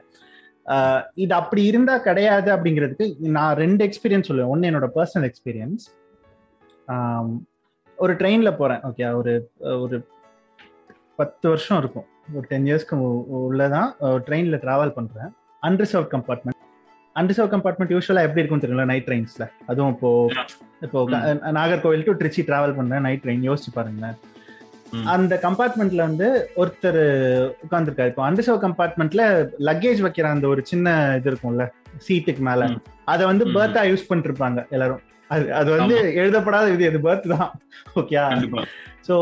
இது அப்படி இருந்தா கிடையாது அப்படிங்கிறதுக்கு நான் ரெண்டு எக்ஸ்பீரியன்ஸ் சொல்லுவேன். ஒன்னு என்னோட பர்சனல் எக்ஸ்பீரியன்ஸ் ஒரு ட்ரெயின்ல போறேன். ஓகே ஒரு ஒரு பத்து வருஷம் இருக்கும். ஒரு டென் இயர்ஸ்க்கு உள்ளதான் ட்ரெயின்ல டிராவல் பண்றேன். அன்ரிசர்வ் கம்பார்ட்மெண்ட் அன்ரிசர்வ் கம்பார்ட்மெண்ட் யூஸ்வலா எப்படி இருக்கும் தெரியல நைட் ட்ரெயின்ஸ்ல அதுவும் இப்போ இப்போ நாகர்கோவில் டு திருச்சி டிராவல் பண்றேன் நைட் ட்ரெயின் யோசிச்சு பாருங்களேன். அந்த கம்பார்ட்மெண்ட்ல வந்து ஒருத்தர் உட்கார்ந்துருக்காரு. இப்போ அன்ரிசர்வ் கம்பார்ட்மெண்ட்ல லக்கேஜ் வைக்கிற அந்த ஒரு சின்ன இது இருக்கும்ல சீட்டுக்கு மேல. அதை வந்து. பர்த்தா யூஸ் பண்ணிட்டு இருப்பாங்க எல்லாரும். அது அது வந்து எழுதப்படாத இது அது பர்த் தான். ஓகே ஸோ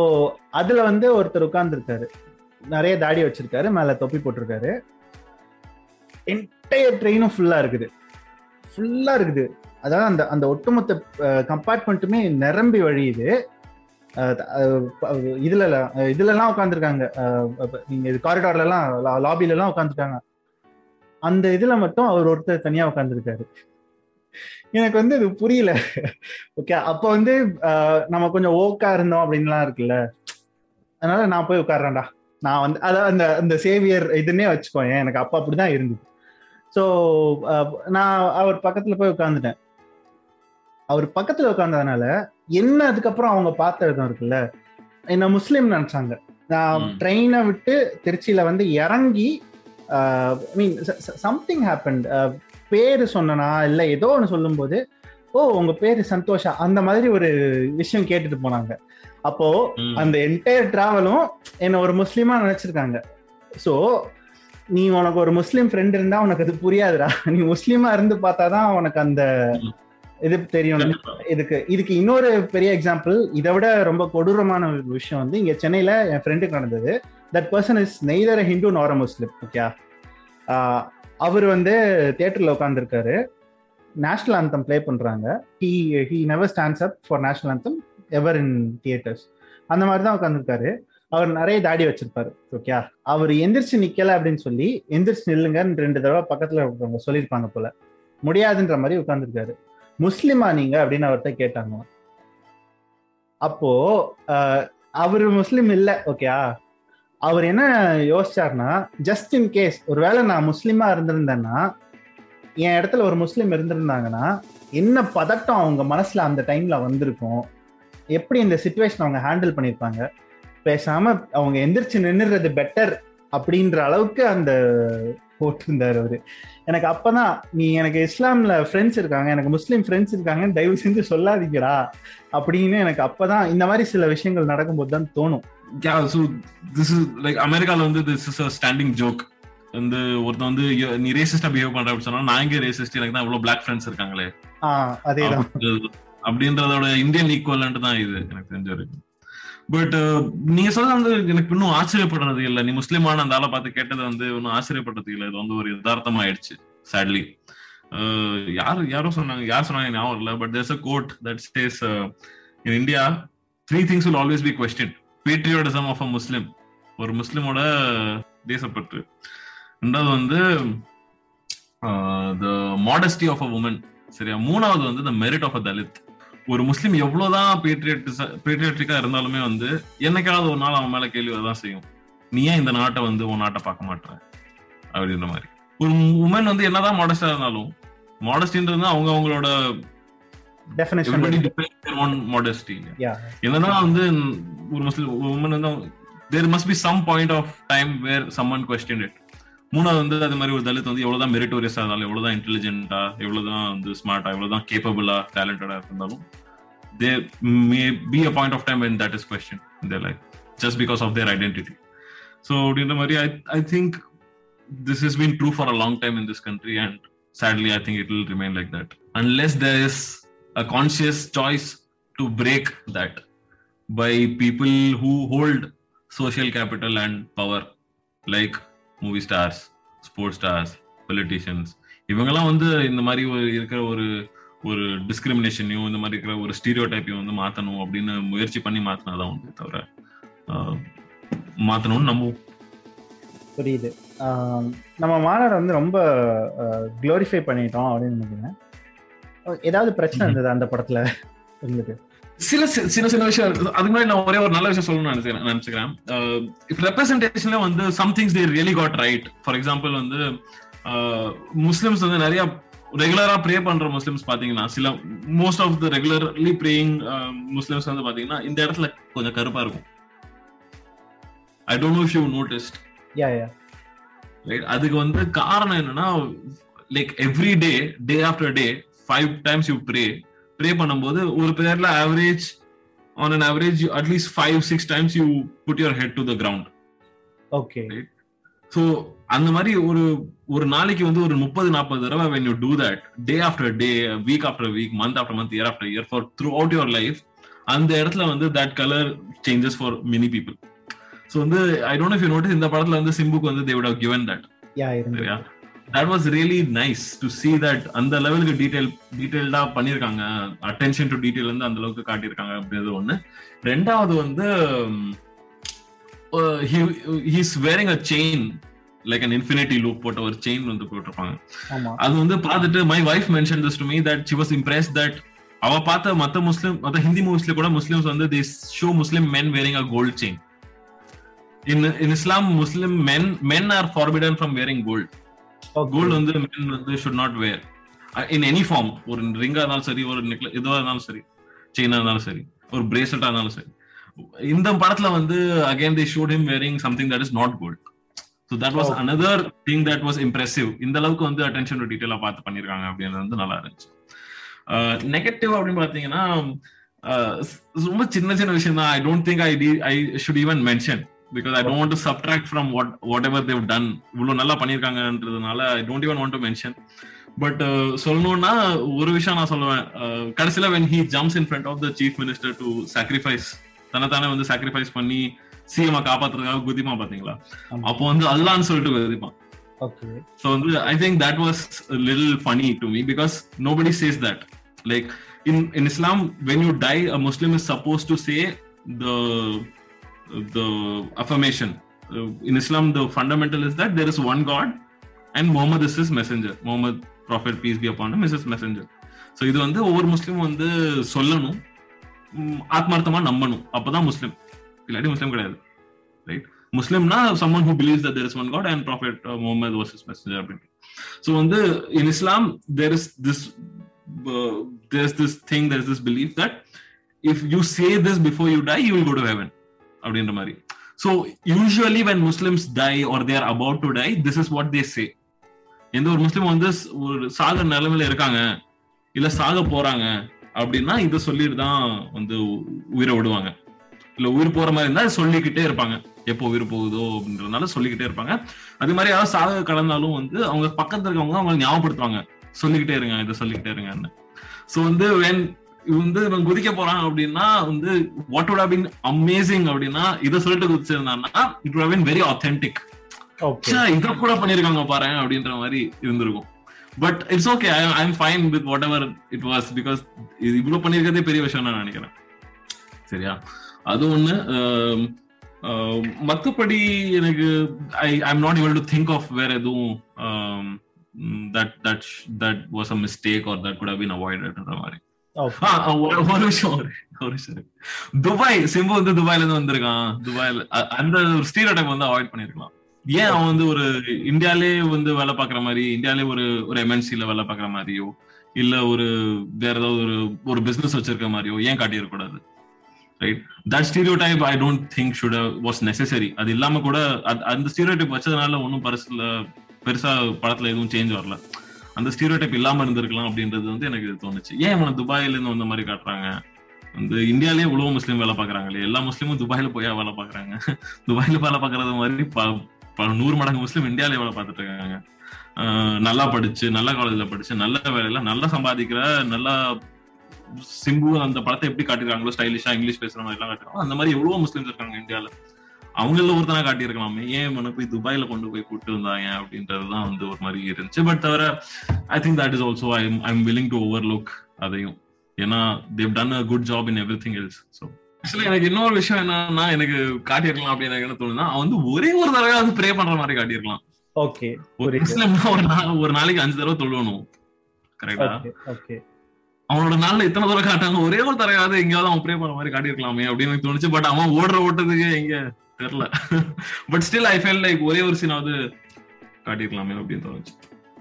அதுல வந்து ஒருத்தர் உட்கார்ந்துருக்காரு. நிறைய தாடி வச்சிருக்காரு மேல தொப்பி போட்டிருக்காரு. என்டையர் ட்ரெயினும் ஃபுல்லா இருக்குது. ஃபுல்லா இருக்குது. அதாவது அந்த அந்த ஒட்டுமொத்த கம்பார்ட்மெண்ட்டுமே நிரம்பி வழியுது. இதுல இதுல எல்லாம் உட்காந்துருக்காங்க நீங்க இது காரிடார்ல எல்லாம் லாபில எல்லாம் உட்காந்துருக்காங்க அந்த இதுல மட்டும் அவர் ஒருத்தர் தனியா உட்காந்துருக்காரு எனக்கு வந்து இது புரியல. ஓகே அப்ப வந்து நம்ம கொஞ்சம் ஓக்கா இருந்தோம் அப்படின்லாம் இருக்குல்ல. அதனால நான் போய் உட்கார்றேன்டா. நான் வந்து அதான் அந்த அந்த சேவியர் இதுன்னே வச்சுக்கோ எனக்கு அப்ப அப்படிதான் இருந்தது. ஸோ நான் அவர் பக்கத்துல போய் உட்காந்துட்டேன் அவர் பக்கத்துல உட்கார்ந்ததுனால என்ன அதுக்கப்புறம் அவங்க பார்த்த விதம் இருக்குல்ல என்ன முஸ்லீம் நினைச்சாங்க. நான். ட்ரெயினை விட்டு திருச்சியில வந்து இறங்கி மீன் சம்திங் ஹேப்பன் பேரு சொன்னனா இல்ல ஏதோ ஒன்று சொல்லும்போது ஓ உங்க பேரு சந்தோஷா? அந்த மாதிரி ஒரு விஷயம் கேட்டுட்டு போனாங்க. அப்போ. அந்த என்டையர் டிராவலும் என்ன ஒரு முஸ்லீமா நினைச்சிருக்காங்க. சோ நீ உனக்கு ஒரு முஸ்லீம் ஃப்ரெண்ட் இருந்தா உனக்கு அது புரியாதுடா. நீ முஸ்லீமா இருந்து பார்த்தாதான் உனக்கு அந்த இது தெரியும். இதுக்கு இதுக்கு இன்னொரு பெரிய எக்ஸாம்பிள் இதை விட ரொம்ப கொடூரமான ஒரு விஷயம் வந்து இங்க சென்னையில என் ஃப்ரெண்டுக்கு நடந்தது. That person is neither Hindu nor Muslim okay அவர் வந்து தியேட்டர்ல உட்காந்துருக்காரு நேஷனல் anthem ப்ளே பண்றாங்க. He he never stands up for national anthem ever in theatres அந்த மாதிரி தான் உட்காந்துருக்காரு அவர் நிறைய தாடி வச்சிருப்பாரு ஓகே அவர் எந்திரிச்சு நிக்கல அப்படின்னு சொல்லி எந்திரிச்சு நில்லுங்கன்னு ரெண்டு தடவை பக்கத்துல இருக்கிறவங்க சொல்லியிருப்பாங்க போல. முடியாதுன்ற மாதிரி உட்காந்துருக்காரு முஸ்லிமா நீங்க அப்படின்னு அவர்கிட்ட கேட்டாங்க. அப்போ அவர் முஸ்லீம் இல்லை ஓகே அவர் என்ன யோசிச்சாருன்னா ஜஸ்ட் இன் கேஸ் ஒருவேளை நான் முஸ்லீமா இருந்திருந்தேன்னா என் இடத்துல ஒரு முஸ்லீம் இருந்திருந்தாங்கன்னா என்ன பதட்டம் அவங்க மனசுல அந்த டைம்ல வந்திருக்கும்? எப்படி இந்த சுச்சுவேஷன் அவங்க ஹேண்டில் பண்ணியிருப்பாங்க? பேசாம அவங்க எந்திரிச்சு நின்னுறது பெட்டர் அப்படின்ற அளவுக்கு அந்த போட்டிருந்தாரு அவரு. எனக்கு அப்பதான் நீ எனக்கு இஸ்லாம்ல ஃப்ரெண்ட்ஸ் இருக்காங்க எனக்கு முஸ்லீம் ஃப்ரெண்ட்ஸ் இருக்காங்க தயவு செஞ்சு சொல்லாதீங்கடா அப்படின்னு எனக்கு அப்பதான் இந்த மாதிரி சில விஷயங்கள் நடக்கும்போது தான் தோணும். This is like அமெரிக்கால வந்து this is a standing joke. வந்து ஒருத்தன் வந்து "ஐயோ, நீ ரேசிஸ்டா பிஹேவ் பண்ற அப்படின்னு சொன்னா நான் எங்க ரேசிஸ்ட் எனக்கு தான் இவ்வளவு பிளாக் ஃப்ரெண்ட்ஸ் இருக்காங்களே. அதேதான். அப்படின்றது- அப்படின்றதோட இந்தியன் ஈக்குவலன்ட் தான் இது எனக்கு தெரிஞ்ச வரைக்கும். பட் uh, நீங்க சொல்றது வந்து எனக்கு இன்னும் ஆச்சரியப்படுறது இல்ல. நீ முஸ்லீமான அந்த ஆளை பார்த்து கேட்டது வந்து இன்னும் ஆச்சரியப்படுறது இல்ல. இது வந்து ஒரு யதார்த்தம் ஆயிடுச்சு சேட்லி uh, யார் யாரோ சொன்னாங்க யார் சொன்னாங்க ஞாபகம் இல்ல but there's a quote that says in India three things will always be question questioned. Of a Muslim ஒரு முஸ்லிமோட தேசப்பற்று. ரெண்டாவது வந்து the modesty of a woman சரியா? மூணாவது வந்து the merit of a Dalit ஒரு முஸ்லீம் எவ்வளவுதான் பேட்ரியட்டிக்கா இருந்தாலுமே வந்து என்னைக்காவது ஒரு நாள் அவன் மேல கேள்வி வரதான் செய்யும். நீ ஏன் இந்த நாட்டை வந்து உன் நாட்டை பார்க்க மாட்ற அப்படின்ற மாதிரி. ஒரு உமன் வந்து என்னதான் மாடஸ்டா இருந்தாலும் மாடஸ்டின்றது அவங்க அவங்களோட என்னதான் வந்து ஒரு முஸ்லிம் உமன் வந்து there must be some point of time where someone question it மூணாவது வந்து அது மாதிரி ஒரு தலித் வந்து எவ்வளவுதான் மெரிட்டோரியஸா இருந்தாலும் எவ்வளவுதான் இன்டெலிஜென்ட்டா எவ்வளவுதான் வந்து ஸ்மார்ட்டா எவ்வளவுதான் கேப்பபிளா டேலண்டடா இருந்தாலும் they may be a point of time when that is question in their life just because of their identity so அப்படின்ற மாதிரி I, I think this has been true for a long time in this country and sadly I think it will remain like that unless there is a conscious choice to break that by people who hold social capital and power like movie stars sports stars politicians. இவங்கெல்லாம் வந்து இந்த மாதிரி ஒரு இருக்கிற ஒரு ஒரு டிஸ்கிரிமினேஷனையும் இந்த மாதிரி இருக்கிற ஒரு ஸ்டீரியோ டைப்பையும் வந்து மாத்தணும் அப்படின்னு முயற்சி பண்ணி மாத்தினாதான் உண்டு தவிர ஆஹ், மாத்தணும்னு நம்புவோம். புரியுது. நம்ம மாநாடு வந்து ரொம்ப க்ளோரிஃபை பண்ணிட்டோம் அப்படின்னு நினைக்கிறேன். ஏதாவது பிரச்சனை. இருந்தது அந்த படத்துல? உங்களுக்கு சில சின்ன சின்ன விஷயம். அதுக்கு முன்னாடி நான் ஒரே ஒரு நல்ல விஷயம் சொல்லணும்னு நினைக்கிறேன் நினைச்சுக்கிறேன். ரெப்ரஸன்டேஷன்ல வந்து some things they really got right for example வந்து முஸ்லிம்ஸ் வந்து நிறைய ரெகுலரா ப்ரே பண்ற முஸ்லிம்ஸ் பாத்தீங்கன்னா சில most of the regularly praying Muslims வந்து பாத்தீங்கன்னா இந்த இடத்துல கொஞ்சம் கருப்பா இருக்கும். I don't know if you noticed right அதுக்கு வந்து காரணம் என்னன்னா like every day day after day five times you pray pray பண்ணும்போது ஒரு பேர்ல average on an average at least five six times you put your head to the ground okay so அந்த மாதிரி ஒரு ஒரு நாளைக்கு வந்து ஒரு முப்பது நாற்பது தடவை when you do that day after day week after week month after month year after year for throughout your life அந்த இடத்துல வந்து that colour changes for many people so வந்து ஐ டோன்ட் யூ நோட்டீஸ் இந்த படத்துல வந்து சிம்புக்கு வந்து தே given that. யா இருந்து சரியா? That was really nice to see that அந்த லெவலுக்கு டீடைல் டீடைல்டா பண்ணிருக்காங்க அட்டென்ஷன் டு டீடைல் வந்து அந்த அளவுக்கு காட்டியிருக்காங்க அப்படின்றது ஒண்ணு. ரெண்டாவது வந்து he's wearing a chain like an infinity loop போட்ட ஒரு செயின் வந்து போட்டிருப்பாங்க. அது வந்து பார்த்துட்டு my wife mention this to me that she was impress that அவ பார்த்த மத்த முஸ்லிம் மத்த ஹிந்தி மூவிஸ்ல கூட முஸ்லிம்ஸ் வந்து they show Muslim men wearing a gold chain in in Islam Muslim men men are forbidden from wearing gold gold வந்து men வந்து should not wear in any form ஒரு ரிங்கா இருந்தாலும் சரி ஒரு நெக்ல எதுவா இருந்தாலும் சரி செயினா இருந்தாலும் சரி ஒரு பிரேஸ்லெட்டா இருந்தாலும் சரி. இந்த படத்துல வந்து again they shoot him wearing something that is not gold so that was. Another thing that was impressive இந்த அளவுக்கு வந்து அட்டென்ஷன் டு டீட்டெயிலா பார்த்து பண்ணிருக்காங்க அப்படின்றது வந்து நல்லா இருந்துச்சு. நெகட்டிவ் அப்படின்னு பாத்தீங்கன்னா uh, ரொம்ப சின்ன சின்ன விஷயம் தான் I don't think I I should even mention because I don't to subtract from what whatever they've done இவ்வளவு நல்லா பண்ணிருக்காங்கன்றதுனால I don't even want to mention but சொல்லணும்னா ஒரு விஷயம் நான் சொல்லுவேன். கடைசியில when he jumps in front of the chief minister to sacrifice தன்னைத்தானே வந்து சாக்ரிஃபைஸ் பண்ணி சிஎம் காப்பாத்துறதுக்காக குதிமா பாத்தீங்களா. அப்போ வந்து அல்லான்னு சொல்லிட்டு குதிப்பான். வந்து i think that was a little funny to me because nobody says that. Like in in islam when you die a muslim is supposed to say the the affirmation Uh, in islam the fundamental is that there is one god and muhammad is his messenger muhammad prophet peace be upon him is his messenger so இது வந்து ஒவ்வொரு முஸ்லீம் வந்து சொல்லணும் உம், ஆத்மார்த்தமா நம்பணும் அப்பதான் முஸ்லீம் இல்லாட்டி Muslim கிடையாது right முஸ்லிம்னா someone who believes that there is one god and prophet uh, muhammad was his messenger அப்படின்ட்டு so வந்து in islam there is this uh, there's this thing there's this belief that if you say this before you die you will go to heaven அப்படின்ற மாதிரி. So usually when Muslims die or they're about to die this is what they say எந்த ஒரு முஸ்லீம் வந்து ஒரு சாக நிலைமையில இருக்காங்க இல்ல சாக போறாங்க அப்படின்னா இதை சொல்லிட்டு தான் வந்து உயிரை விடுவாங்க. இல்ல உயிர் போற மாதிரி இருந்தா சொல்லிக்கிட்டே இருப்பாங்க. எப்போ உயிர் போகுதோ அப்படின்றதுனால சொல்லிக்கிட்டே இருப்பாங்க. அதே மாதிரி யாராவது சாக கடந்தாலும் வந்து அவங்க பக்கத்துல இருக்கவங்க அவங்களை ஞாபகப்படுத்துவாங்க. சொல்லிக்கிட்டே இருங்க இதை சொல்லிக்கிட்டே இருங்கன்னு. ஸோ வந்து வென் வந்து இவன் குதிக்க போறான் அப்படின்னா வந்து வாட் have been அமேசிங் அப்படின்னா இதை சொல்லிட்டு குதிச்சிருந்தான்னா இட் have been வெரி ச்சே, இத கூட பண்ணிருக்காங்க பாரு அப்படின்ற மாதிரி இருந்திருக்கும். But it's okay I am fine with whatever it was because இது இவ்வளவு பண்ணிருக்கிறதே பெரிய விஷயம் நான் நினைக்கிறேன். சரியா? அது ஒண்ணு. மத்தபடி எனக்கு I I'm not able to think of வேற எதுவும் that that that was a mistake or that could have been அவாய்டட்ன்ற மாதிரி. ஒரு விஷயம் ஒரு இருக்கு. துபாய் சிம்பு வந்து துபாய்ல இருந்து வந்திருக்கான் துபாய்ல அந்த ஒரு ஸ்டீரியோ டைப் வந்து அவாய்ட் பண்ணிருக்கலாம். ஏன் அவன் வந்து ஒரு இந்தியாலே வந்து வேலை பாக்குற மாதிரி இந்தியாலே ஒரு ஒரு எம்என்சில வேலை பாக்குற மாதிரியோ இல்ல ஒரு வேற ஏதாவது ஒரு ஒரு பிசினஸ் வச்சிருக்க மாதிரியோ ஏன் காட்டியிருக்க கூடாது right that stereotype I don't think should was necessary அது இல்லாம கூட அந்த ஸ்டீரியோ டைப் வச்சதுனால ஒன்றும் பரிசுல பெருசா படத்துல எதுவும் சேஞ்ச் வரல அந்த ஸ்டீரியோ டைப் இல்லாம இருந்திருக்கலாம் அப்படின்றது வந்து எனக்கு தோணுச்சு. ஏன் இவனை துபாயில இருந்து வந்த மாதிரி காட்டுறாங்க? வந்து இந்தியாலேயே இவ்வளவு முஸ்லீம் வேலை பாக்குறாங்களே எல்லா முஸ்லீமும் துபாயில போயா வேலை பாக்குறாங்க துபாயில வேலை பாக்குறது மாதிரி ப- நூறு மடங்கு முஸ்லீம் இந்தியாலே வேலை பார்த்துட்டு இருக்காங்க. ஆஹ் நல்லா படிச்சு நல்ல காலேஜ்ல படிச்சு நல்ல வேலையில நல்லா சம்பாதிக்கிற நல்லா சிம்பு அந்த படத்தை எப்படி காட்டிருக்காங்களோ ஸ்டைலிஷா இங்கிலீஷ் பேசுற மாதிரி எல்லாம் காட்டுறாங்க அந்த மாதிரி எவ்வளவு முஸ்லீம்ஸ் இருக்காங்க இந்தியால. அவங்கள ஒருத்தனா காட்டியிருக்கலாமே. ஏன் இவனை போய் துபாயில கொண்டு போய் கூட்டு வந்தாங்க அப்படின்றதுதான் வந்து ஒரு மாதிரி இருந்துச்சு. பட் தவிர I think that is also I I'm willing to overlook அதையும். ஏன்னா they've done a good job in everything else so actually எனக்கு இன்னொரு விஷயம் என்னன்னா எனக்கு காட்டியிருக்கலாம் அப்படின்னு எனக்கு என்ன தோணுதுன்னா அவன் வந்து ஒரே ஒரு தடவை வந்து ப்ரே பண்ற மாதிரி காட்டியிருக்கலாம். ஓகே ஒரு முஸ்லிம்னா ஒரு நா- ஒரு நாளைக்கு அஞ்சு தடவை தொழுவணும். கரெக்டா ஓகே அவனோட நாள்ல இத்தனை தடவை காட்டாங்க ஒரே ஒரு தடவையாவது எங்கேயாவது அவன் ப்ரே பண்ண மாதிரி காட்டியிருக்கலாமே அப்படின்னு எனக்கு தோணுச்சு. பட் அவன் ஓடுற ஓட்டத்துக்கு எங்க தெரியல. But still I fell like ஒரே ஒரு சீனாவது காட்டியிருக்கலாமே அப்படின்னு தோணுச்சு.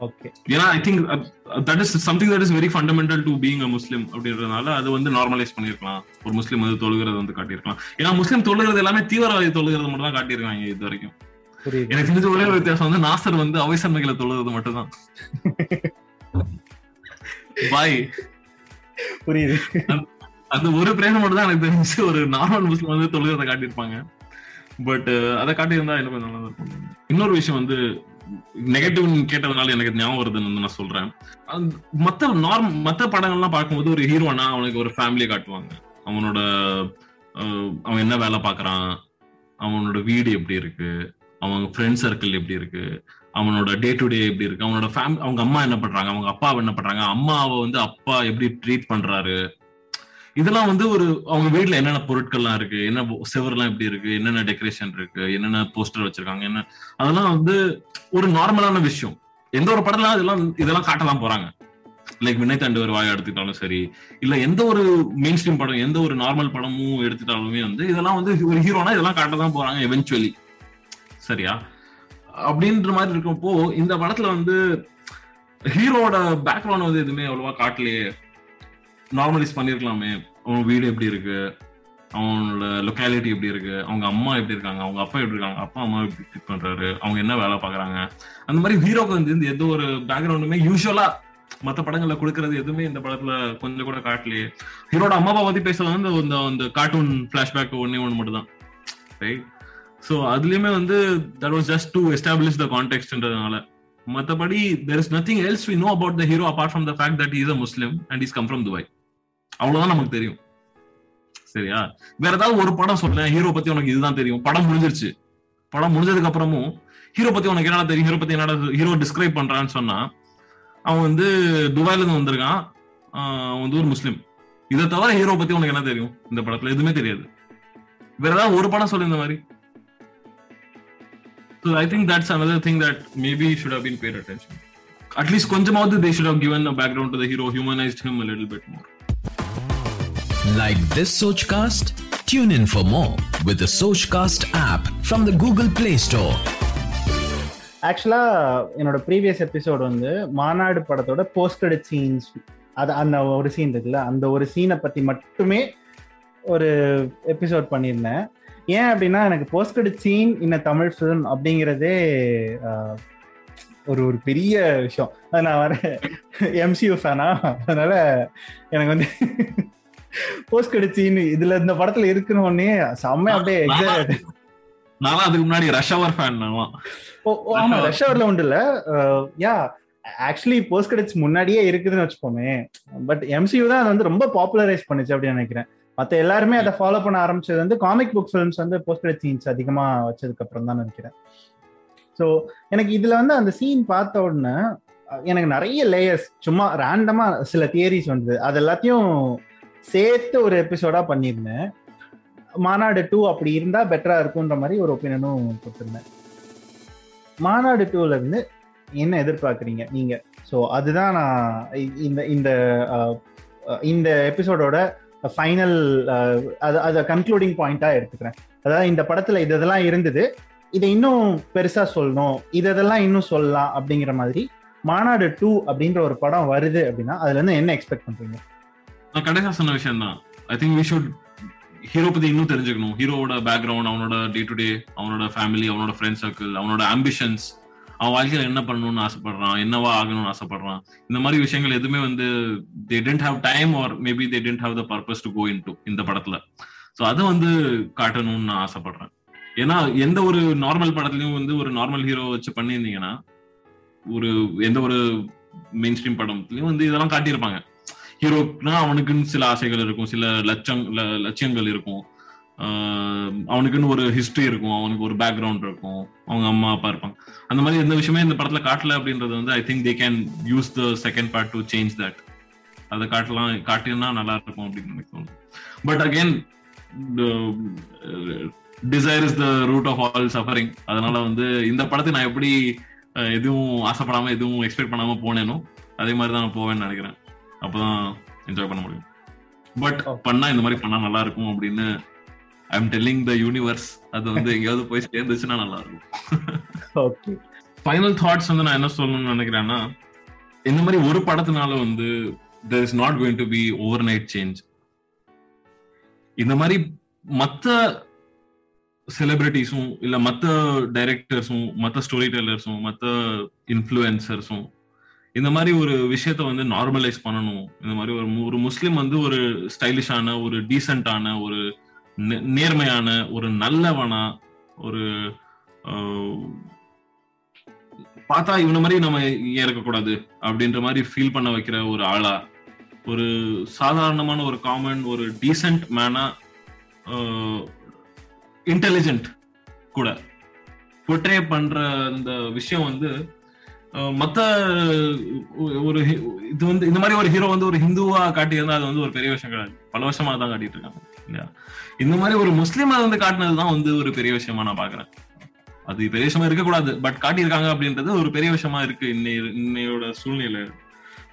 ஓகே ஏன்னா I think that is something that is very fundamental to being a Muslim அப்படின்றதுனால அது வந்து நார்மலைஸ் பண்ணிருக்கலாம் ஒரு முஸ்லீம் வந்து தொழுகிறது வந்து காட்டியிருக்கலாம். ஏன்னா முஸ்லீம் தொழுகிறது எல்லாமே தீவிரவாதி தொழுகிறது மட்டும் தான் காட்டியிருக்காங்க இது வரைக்கும். எனக்கு தெரிஞ்ச ஒரே ஒரு வித்தியாசம் வந்து நாசர் வந்து அவைசன்மைகளை தொழுகிறது மட்டும்தான். பாய் புரியுது. அந்த ஒரு பிரேசம் மட்டும் தான் எனக்கு தெரிஞ்சு ஒரு நார்மல் முஸ்லீம் வந்து தொழுகிறத காட்டியிருப்பாங்க. பட் uh, அதை காட்டியிருந்தா இன்னும் கொஞ்சம் நல்லா இருக்கும். இன்னொரு விஷயம் வந்து நெகட்டிவ் கேட்டதுனால எனக்கு ஞாபகம் வருதுன்னு நான் சொல்றேன். மத்த நார்ம் மத்த படங்கள்லாம் பார்க்கும்போது ஒரு ஹீரோனா அவனுக்கு ஒரு ஃபேமிலியை காட்டுவாங்க. அவனோட அவன் என்ன வேலை பார்க்கறான்? அவனோட வீடு எப்படி இருக்கு? அவன் ஃப்ரெண்ட் சர்க்கிள் எப்படி இருக்கு? அவனோட டே டு டே எப்படி இருக்கு? அவனோட ஃபேம் அவங்க அம்மா என்ன பண்றாங்க? அவங்க அப்பா என்ன பண்றாங்க? அம்மாவை வந்து அப்பா எப்படி ட்ரீட் பண்றாரு? இதெல்லாம் வந்து ஒரு அவங்க வீட்டுல என்னென்ன பொருட்கள்லாம் இருக்கு? என்ன செவர்லாம் எப்படி இருக்கு? என்னென்ன டெக்கரேஷன் இருக்கு? என்னென்ன போஸ்டர் வச்சிருக்காங்க? என்ன அதெல்லாம் வந்து ஒரு நார்மலான விஷயம். எந்த ஒரு படம்லாம் இதெல்லாம் இதெல்லாம் காட்டலாம் போறாங்க. லைக் வினய் தாண்டவர் வாய் எடுத்துக்கிட்டாலும் சரி இல்ல எந்த ஒரு மெயின் ஸ்ட்ரீம் படம் எந்த ஒரு நார்மல் படமும் எடுத்துட்டாலுமே வந்து இதெல்லாம் வந்து ஒரு ஹீரோனா இதெல்லாம் காட்ட தான் போறாங்க எவென்ச்சுவலி சரியா? அப்படின்ற மாதிரி இருக்கப்போ இந்த படத்துல வந்து ஹீரோட பேக்ரவுண்ட் வந்து எதுவுமே அவ்வளவா காட்டலையே. நார்மலைஸ் பண்ணிருக்கலாமே. அவன் வீடு எப்படி இருக்கு? அவனோட லொக்காலிட்டி எப்படி இருக்கு? அவங்க அம்மா எப்படி இருக்காங்க? அவங்க அப்பா எப்படி இருக்காங்க? அப்பா அம்மா எப்படி ட்ரீட் பண்றாரு? அவங்க என்ன வேலை பாக்குறாங்க அந்த மாதிரி ஹீரோக்கு வந்து இந்த எந்த ஒரு பேக்ரவுண்டுமே யூஸ்வலா மத்த படங்கள்ல கொடுக்கறது எதுவுமே இந்த படத்துல கொஞ்சம் கூட காட்டலையே. ஹீரோட அம்மா அப்பா பத்தி பேசலாம் இந்த அந்த கார்ட்டூன் பிளாஷ்பேக் ஒன்னே ஒன்று மட்டும் தான் ரைட் ஸோ அதுலயுமே வந்து that was just to establish the கான்டெக்ட்ன்றதுனால மற்றபடி there is nothing else we know about the hero apart from the fact that is a Muslim and is come from Dubai அவ்வளவுதான் நமக்கு தெரியும். சரியா? வேற ஏதாவது ஒரு படம் சொல்ல ஹீரோ பத்தி உனக்கு இதுதான் தெரியும். படம் முடிஞ்சிருச்சு. படம் முடிஞ்சதுக்கு அப்புறமும் ஹீரோ பத்தி உனக்கு என்னடா தெரியும்? ஹீரோ பத்தி என்னடா ஹீரோ டிஸ்கிரைப் பண்றான்னு சொன்னா அவன் வந்து துபாயில இருந்து வந்திருக்கான். அவன் வந்து ஒரு முஸ்லீம். இதை தவிர ஹீரோ பத்தி உனக்கு என்ன தெரியும்? இந்த படத்துல எதுவுமே தெரியாது. வேற ஏதாவது ஒரு படம் சொல்லு இந்த மாதிரி. So I think that's another thing that maybe should have been paid attention. At least konjamaவது they should have given a background to the hero, humanized him. Like this Sochcast? Tune in for more with the Sochcast app from the Google Play Store. ஆக்சுவலா என்னோட previous episode வந்து மாநாடு படத்தோட post credit scenes அது அந்த ஒரு scene இருக்குல்ல அந்த ஒரு சீனை பத்தி மட்டுமே ஒரு எபிசோட் பண்ணியிருந்தேன் ஏன் அப்படின்னா எனக்கு போஸ்ட் கிரெடிட் சீன் இன்ன தமிழ் ஃபிலிம் அப்படிங்கிறதே ஒரு ஒரு பெரிய விஷயம் அது நான் வர எம்சியூ ஃபேனா அதனால எனக்கு வந்து போஸ்ட் கிரெடிட் சீன் இதுல இந்த படத்துல இருக்குன்னு உடனே செம்ம அப்படியே எக்ஸைட் நான் அதுக்கு முன்னாடி ரஷ் அவர் ஃபேன் ஆமா. ரஷ் அவர்ல உண்டு இல்ல யா ஆக்சுவலி போஸ்ட் கிரெடிட்ஸ் முன்னாடியே இருக்குதுன்னு வச்சுப்போமே பட் எம்சியூ தான் அது வந்து ரொம்ப பாப்புலரைஸ் பண்ணுச்சு அப்படின்னு நினைக்கிறேன். மற்ற எல்லாருமே அதை ஃபாலோ பண்ண ஆரம்பிச்சது வந்து காமிக் புக் ஃபிலிம்ஸ் வந்து போஸ்ட் கிரெடிட் சீன்ஸ் அதிகமா வச்சதுக்கு அப்புறம் தான் நினைக்கிறேன். ஸோ எனக்கு இதுல வந்து அந்த சீன் பார்த்த உடனே எனக்கு நிறைய லேயர்ஸ் சும்மா ரேண்டமா சில தியரிஸ் வந்தது. அது எல்லாத்தையும் சேர்த்து ஒரு எபிசோடா பண்ணியிருந்தேன். மாநாடு டூ அப்படி இருந்தா பெட்டரா இருக்குன்ற மாதிரி ஒரு ஒப்பீனியனும் கொடுத்துருந்தேன். மாநாடு டூல இருந்து என்ன எதிர்பார்க்குறீங்க நீங்க? ஸோ அதுதான் நான் இந்த இந்த இந்த எபிசோடோட ஃபைனல் அது அதை கன்க்ளூடிங் பாயிண்டா எடுத்துக்கிறேன். அதாவது இந்த படத்துல இது இதெல்லாம் இருந்தது. இதை இன்னும் பெருசா சொல்லணும். இதெல்லாம் இன்னும் சொல்லலாம் அப்படிங்கிற மாதிரி மாநாடு டூ அப்படின்ற ஒரு படம் வருது அப்படின்னா அதுல இருந்து என்ன எக்ஸ்பெக்ட் பண்றீங்க? நான் கடைசியா சொன்ன விஷயம் தான் I think we should hero பத்தி இன்னும் தெரிஞ்சுக்கணும். ஹீரோவோட பேக்ரவுண்ட் அவனோட டே டு டே அவனோட ஃபேமிலி அவனோட ஃப்ரெண்ட் சர்க்கிள் அவனோட ஆம்பிஷன்ஸ் அவன் வாழ்க்கையில என்ன பண்ணணும்னு ஆசைப்படுறான் என்னவா ஆகணும்னு ஆசைப்படுறான். இந்த மாதிரி விஷயங்கள் எதுவுமே வந்து they tend have time or maybe they tend have the purpose to go into இந்த படத்துல. ஸோ அதை வந்து காட்டணும்னு நான் ஆசைப்படுறேன். ஏன்னா எந்த ஒரு நார்மல் படத்துலயும் வந்து ஒரு நார்மல் ஹீரோ வச்சு பண்ணியிருந்தீங்கன்னா ஒரு எந்த ஒரு மெயின் ஸ்ட்ரீம் படத்துலயும் வந்து இதெல்லாம் காட்டியிருப்பாங்க. ஹீரோக்குனா அவனுக்குன்னு சில ஆசைகள் இருக்கும் சில லட்சம் லட்சியங்கள் இருக்கும். அவனுக்குன்னு ஒரு ஹிஸ்டரி இருக்கும் அவனுக்கு ஒரு பேக்ரவுண்ட் இருக்கும் அவங்க அம்மா அப்பா இருப்பாங்க. அந்த மாதிரி எந்த விஷயமே இந்த படத்துல காட்டல அப்படின்றது வந்து I think they can use the second part to change that அதை காட்டலாம் காட்டினா நல்லா இருக்கும் அப்படின்னு எனக்கு but again desire is the root of all suffering அதனால வந்து இந்த படத்தை நான் எப்படி எதுவும் ஆசைப்படாம எதுவும் எக்ஸ்பெக்ட் பண்ணாம போனேனோ அதே மாதிரி தான் நான் போவேன்னு நினைக்கிறேன். அப்பதான் என்ஜாய் பண்ண முடியும். பட் பண்ணா இந்த மாதிரி பண்ணா நல்லா இருக்கும் அப்படின்னு I am telling the universe அது வந்து எங்கேயாவது போய் சேர்ந்துச்சுன்னா நல்லா இருக்கும் ஓகே ஃபைனல் தாட்ஸ் வந்து நான் என்ன சொல்லணும்னு நினைக்கிறேன்னா இந்த மாதிரி ஒரு படத்தினால வந்து there is not going to be overnight change இந்த மாதிரி மத்த செலிபிரிட்டிஸும் இல்ல மத்த டைரக்டர்ஸும் மத்த ஸ்டோரி டெல்லர்ஸும் மத்த இன்ஃபுளுசர்ஸும் இந்த மாதிரி ஒரு விஷயத்த வந்து நார்மலைஸ் பண்ணணும். இந்த மாதிரி ஒரு ஒரு முஸ்லீம் வந்து ஒரு ஸ்டைலிஷான ஒரு டீசென்டான ஒரு நேர்மையான ஒரு நல்லவனா ஒரு பார்த்தா இவன மாதிரி நம்ம இறக்கக்கூடாது இருக்கக்கூடாது அப்படின்ற மாதிரி ஃபீல் பண்ண வைக்கிற ஒரு ஆளா ஒரு சாதாரணமான ஒரு காமன் ஒரு டீசென்ட் மேனா இன்டெலிஜென்ட் கூட பொட்ரே பண்ற அந்த விஷயம் வந்து மத்த ஒரு இது வந்து இந்த மாதிரி ஒரு ஹீரோ வந்து ஒரு ஹிந்துவா காட்டியிருந்தா அது வந்து ஒரு பெரிய விஷயம் கிடையாது. பல வருஷமா தான் காட்டிட்டு இருக்காங்க இல்லையா? இந்த மாதிரி ஒரு முஸ்லீமை வந்து காட்டினதுதான் வந்து ஒரு பெரிய விஷயமா நான் பாக்குறேன் அது பெரிய விஷயமா இருக்கக்கூடாது பட் காட்டியிருக்காங்க அப்படின்றது ஒரு பெரிய விஷயமா இருக்கு இன்னைய இன்னையோட சூழ்நிலை.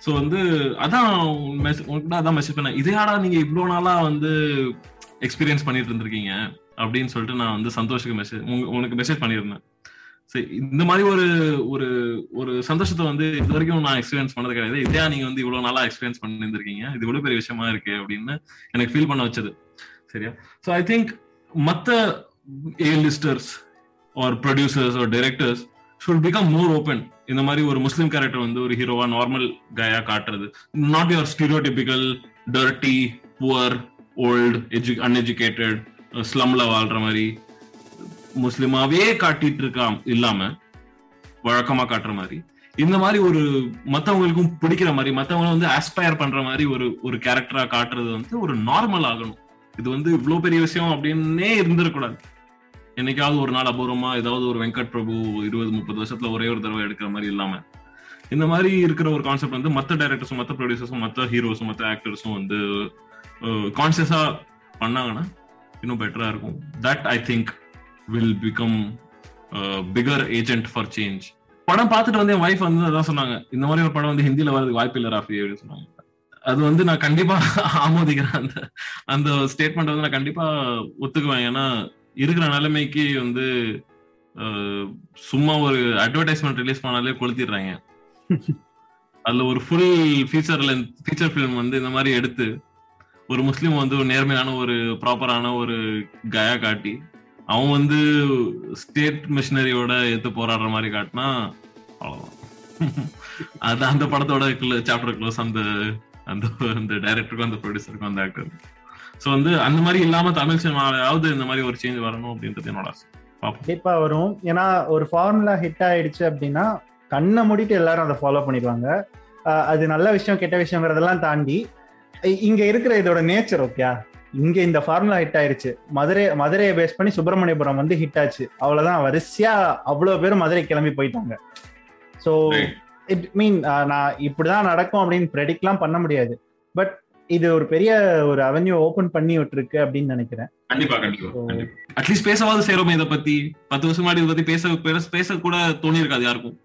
ஸோ வந்து அதான் mess- அதான் மெசேஜ் பண்ணேன். இதையாடா நீங்க இவ்வளோ நாளா வந்து எக்ஸ்பீரியன்ஸ் பண்ணிட்டு இருந்திருக்கீங்க? அப்படின்னு சொல்லிட்டு நான் வந்து சந்தோஷுக்கு மெசேஜ் உனக்கு மெசேஜ் பண்ணியிருந்தேன். இந்த மாதிரி ஒரு ஒரு ஒரு சந்தோஷத்தை வந்து இது வரைக்கும் நான் எக்ஸ்பீரியன்ஸ் பண்ணது கிடையாது. இதையா நீங்க வந்து இவ்வளவு நாளா எக்ஸ்பீரியன்ஸ் பண்ணிருந்திருக்கீங்க இது இவ்வளவு பெரிய விஷயமா இருக்கு அப்படின்னு எனக்கு ஃபீல் பண்ண வச்சது. சரியா? ஸோ ஐ திங்க் மத்த A listers or producers or directors should become more open இந்த மாதிரி ஒரு முஸ்லீம் கேரக்டர் வந்து ஒரு ஹீரோவா நார்மல் கயா காட்டுறது. Not your stereotypical dirty poor old edu uneducated ஸ்லம்ல வாழ்ற மாதிரி முஸ்லிமாவே காட்டிட்டு இருக்கான் இல்லாம வழக்கமா காட்டுற மாதிரி. இந்த மாதிரி ஒரு மத்தவங்களுக்கும் பிடிக்கிற மாதிரி மத்தவங்க வந்து ஆஸ்பயர் பண்ற மாதிரி ஒரு ஒரு கேரக்டரா காட்டுறது வந்து ஒரு நார்மல் ஆகணும். இது வந்து இவ்வளவு பெரிய விஷயம் அப்படின்னே இருந்துடக்கூடாது என்னைக்காவது ஒரு நாள் அபூர்வமா ஏதாவது ஒரு வெங்கட் பிரபு இருபது முப்பது வருஷத்துல ஒரே ஒரு தடவை எடுக்கிற மாதிரி இல்லாம இந்த மாதிரி இருக்கிற ஒரு கான்செப்ட் வந்து மத்த டைரக்டர்ஸும் மத்த ப்ரொடியூசர்ஸும் மத்த ஹீரோஸும் மத்த ஆக்டர்ஸும் வந்து கான்சியஸா பண்ணாங்கன்னா இன்னும் பெட்டரா இருக்கும். That I think will become bigger agent for change படம் பார்த்துட்டு வந்து என் ஒய்ஃப் வந்து அதான் சொன்னாங்க இந்த மாதிரி ஒரு படம் வந்து ஹிந்தியில வரதுக்கு வாய்ப்பு இல்லை ராஃபி அப்படின்னு சொன்னாங்க. அது வந்து நான் கண்டிப்பா ஆமோதிக்கிறேன். அந்த அந்த ஸ்டேட்மெண்ட் வந்து நான் கண்டிப்பா ஒத்துக்குவேன். ஏன்னா இருக்கிற நிலைமைக்கு வந்து சும்மா ஒரு அட்வர்டைஸ்மெண்ட் ரிலீஸ் பண்ணாலே கொளுத்திடுறாங்க. அதுல ஒரு full feature length feature film வந்து இந்த மாதிரி எடுத்து ஒரு முஸ்லீம் வந்து ஒரு நேர்மையான ஒரு ப்ராப்பரான ஒரு கயா காட்டி அவன் வந்து ஸ்டேட் மிஷினரியோட எடுத்து போராடுற மாதிரி காட்டினா அவ்வளவுதான். அது அந்த படத்தோட சாப்டர் க்ளோஸ் அந்த அந்த அந்த டைரக்டருக்கும் அந்த ப்ரொடியூசருக்கும் அந்த ஆக்டர் ஸோ வந்து அந்த மாதிரி இல்லாம தமிழ் சினிமாவது இந்த மாதிரி ஒரு சேஞ்ச் வரணும் அப்படின்றது என்னோட ஆசை. கண்டிப்பா வரும். ஏன்னா ஒரு ஃபார்முலா ஹிட் ஆயிடுச்சு அப்படின்னா கண்ணை மூடிட்டு எல்லாரும் அதை ஃபாலோ பண்ணிடுவாங்க. அது நல்ல விஷயம் கெட்ட விஷயங்கிறதெல்லாம் தாண்டி இங்க இருக்கிற இதோட நேச்சர் ஓகே இங்க இந்த ஃபார்முலா ஹிட் ஆயிருச்சு. மதுரை மதுரையை பேஸ் பண்ணி சுப்பிரமணியபுரம் வந்து ஹிட் ஆச்சு. அவ்வளவுதான். வரிசையா அவ்வளவு பேரும் மதுரை கிளம்பி போயிட்டாங்க. ஸோ. இட் மீன் நான் இப்படிதான் நடக்கும் அப்படின்னு ப்ரெடிக்ட்லாம் பண்ண முடியாது. பட் இது ஒரு பெரிய ஒரு அவென்யூ ஓபன் பண்ணி விட்டுருக்கு அப்படின்னு நினைக்கிறேன். கண்டிப்பா கண்டிப்பா அட்லீஸ்ட் பேசவாது சேருமே இதை பத்தி. பத்து வருஷம் முன்னாடி இதை பத்தி பேச பேச- பேச கூட தோணி இருக்காது யாருக்கும்.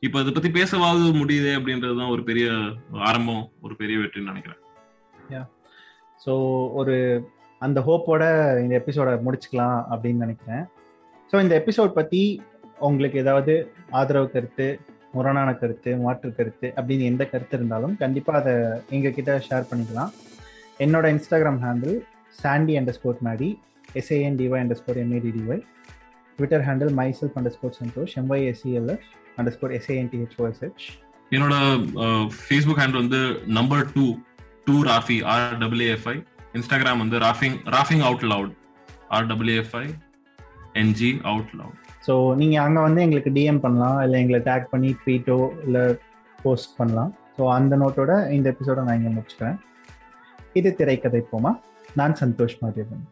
இப்ப இதை பத்தி பேசவாது முடியுது அப்படின்றதுதான் ஒரு பெரிய ஆரம்பம் ஒரு பெரிய வெற்றின்னு நினைக்கிறேன். ஸோ ஒரு அந்த ஹோப்போட இந்த எபிசோட முடிச்சுக்கலாம் அப்படின்னு நினைக்கிறேன். ஸோ இந்த எபிசோட் பற்றி உங்களுக்கு ஏதாவது ஆதரவு கருத்து முரணான கருத்து மாற்று கருத்து அப்படின்னு எந்த கருத்து இருந்தாலும் கண்டிப்பாக அதை எங்ககிட்ட ஷேர் பண்ணிக்கலாம். என்னோட Instagram handle Chandy under score Maddy SANDY under score எம்ஏடிடிஒய் Twitter handle myself under score Santhosh எம்ஒய்எஸ்சிஎல்எஃப் under score எஸ்ஏஎன்டிஹெச்ஓஎஸ்ஹெச் என்னோட ஃபேஸ்புக் ஹேண்ட் வந்து number two two Rafi R டபிள்யூஎஃப்ஐ Instagram வந்து ராஃபிங் ராஃபிங் out loud R டபிள்யூஎஃப்ஐ NG out loud so நீங்கள் அங்கே வந்து எங்களுக்கு டிஎம் பண்ணலாம். இல்லை எங்களை டேக் பண்ணி ட்வீட்டோ இல்லை போஸ்ட் பண்ணலாம். ஸோ அந்த நோட்டோட இந்த எபிசோட நான் இங்கே முடிச்சுக்கிறேன். இது திரைக்கதை போமா? நான் சந்தோஷ் மாதேவன்.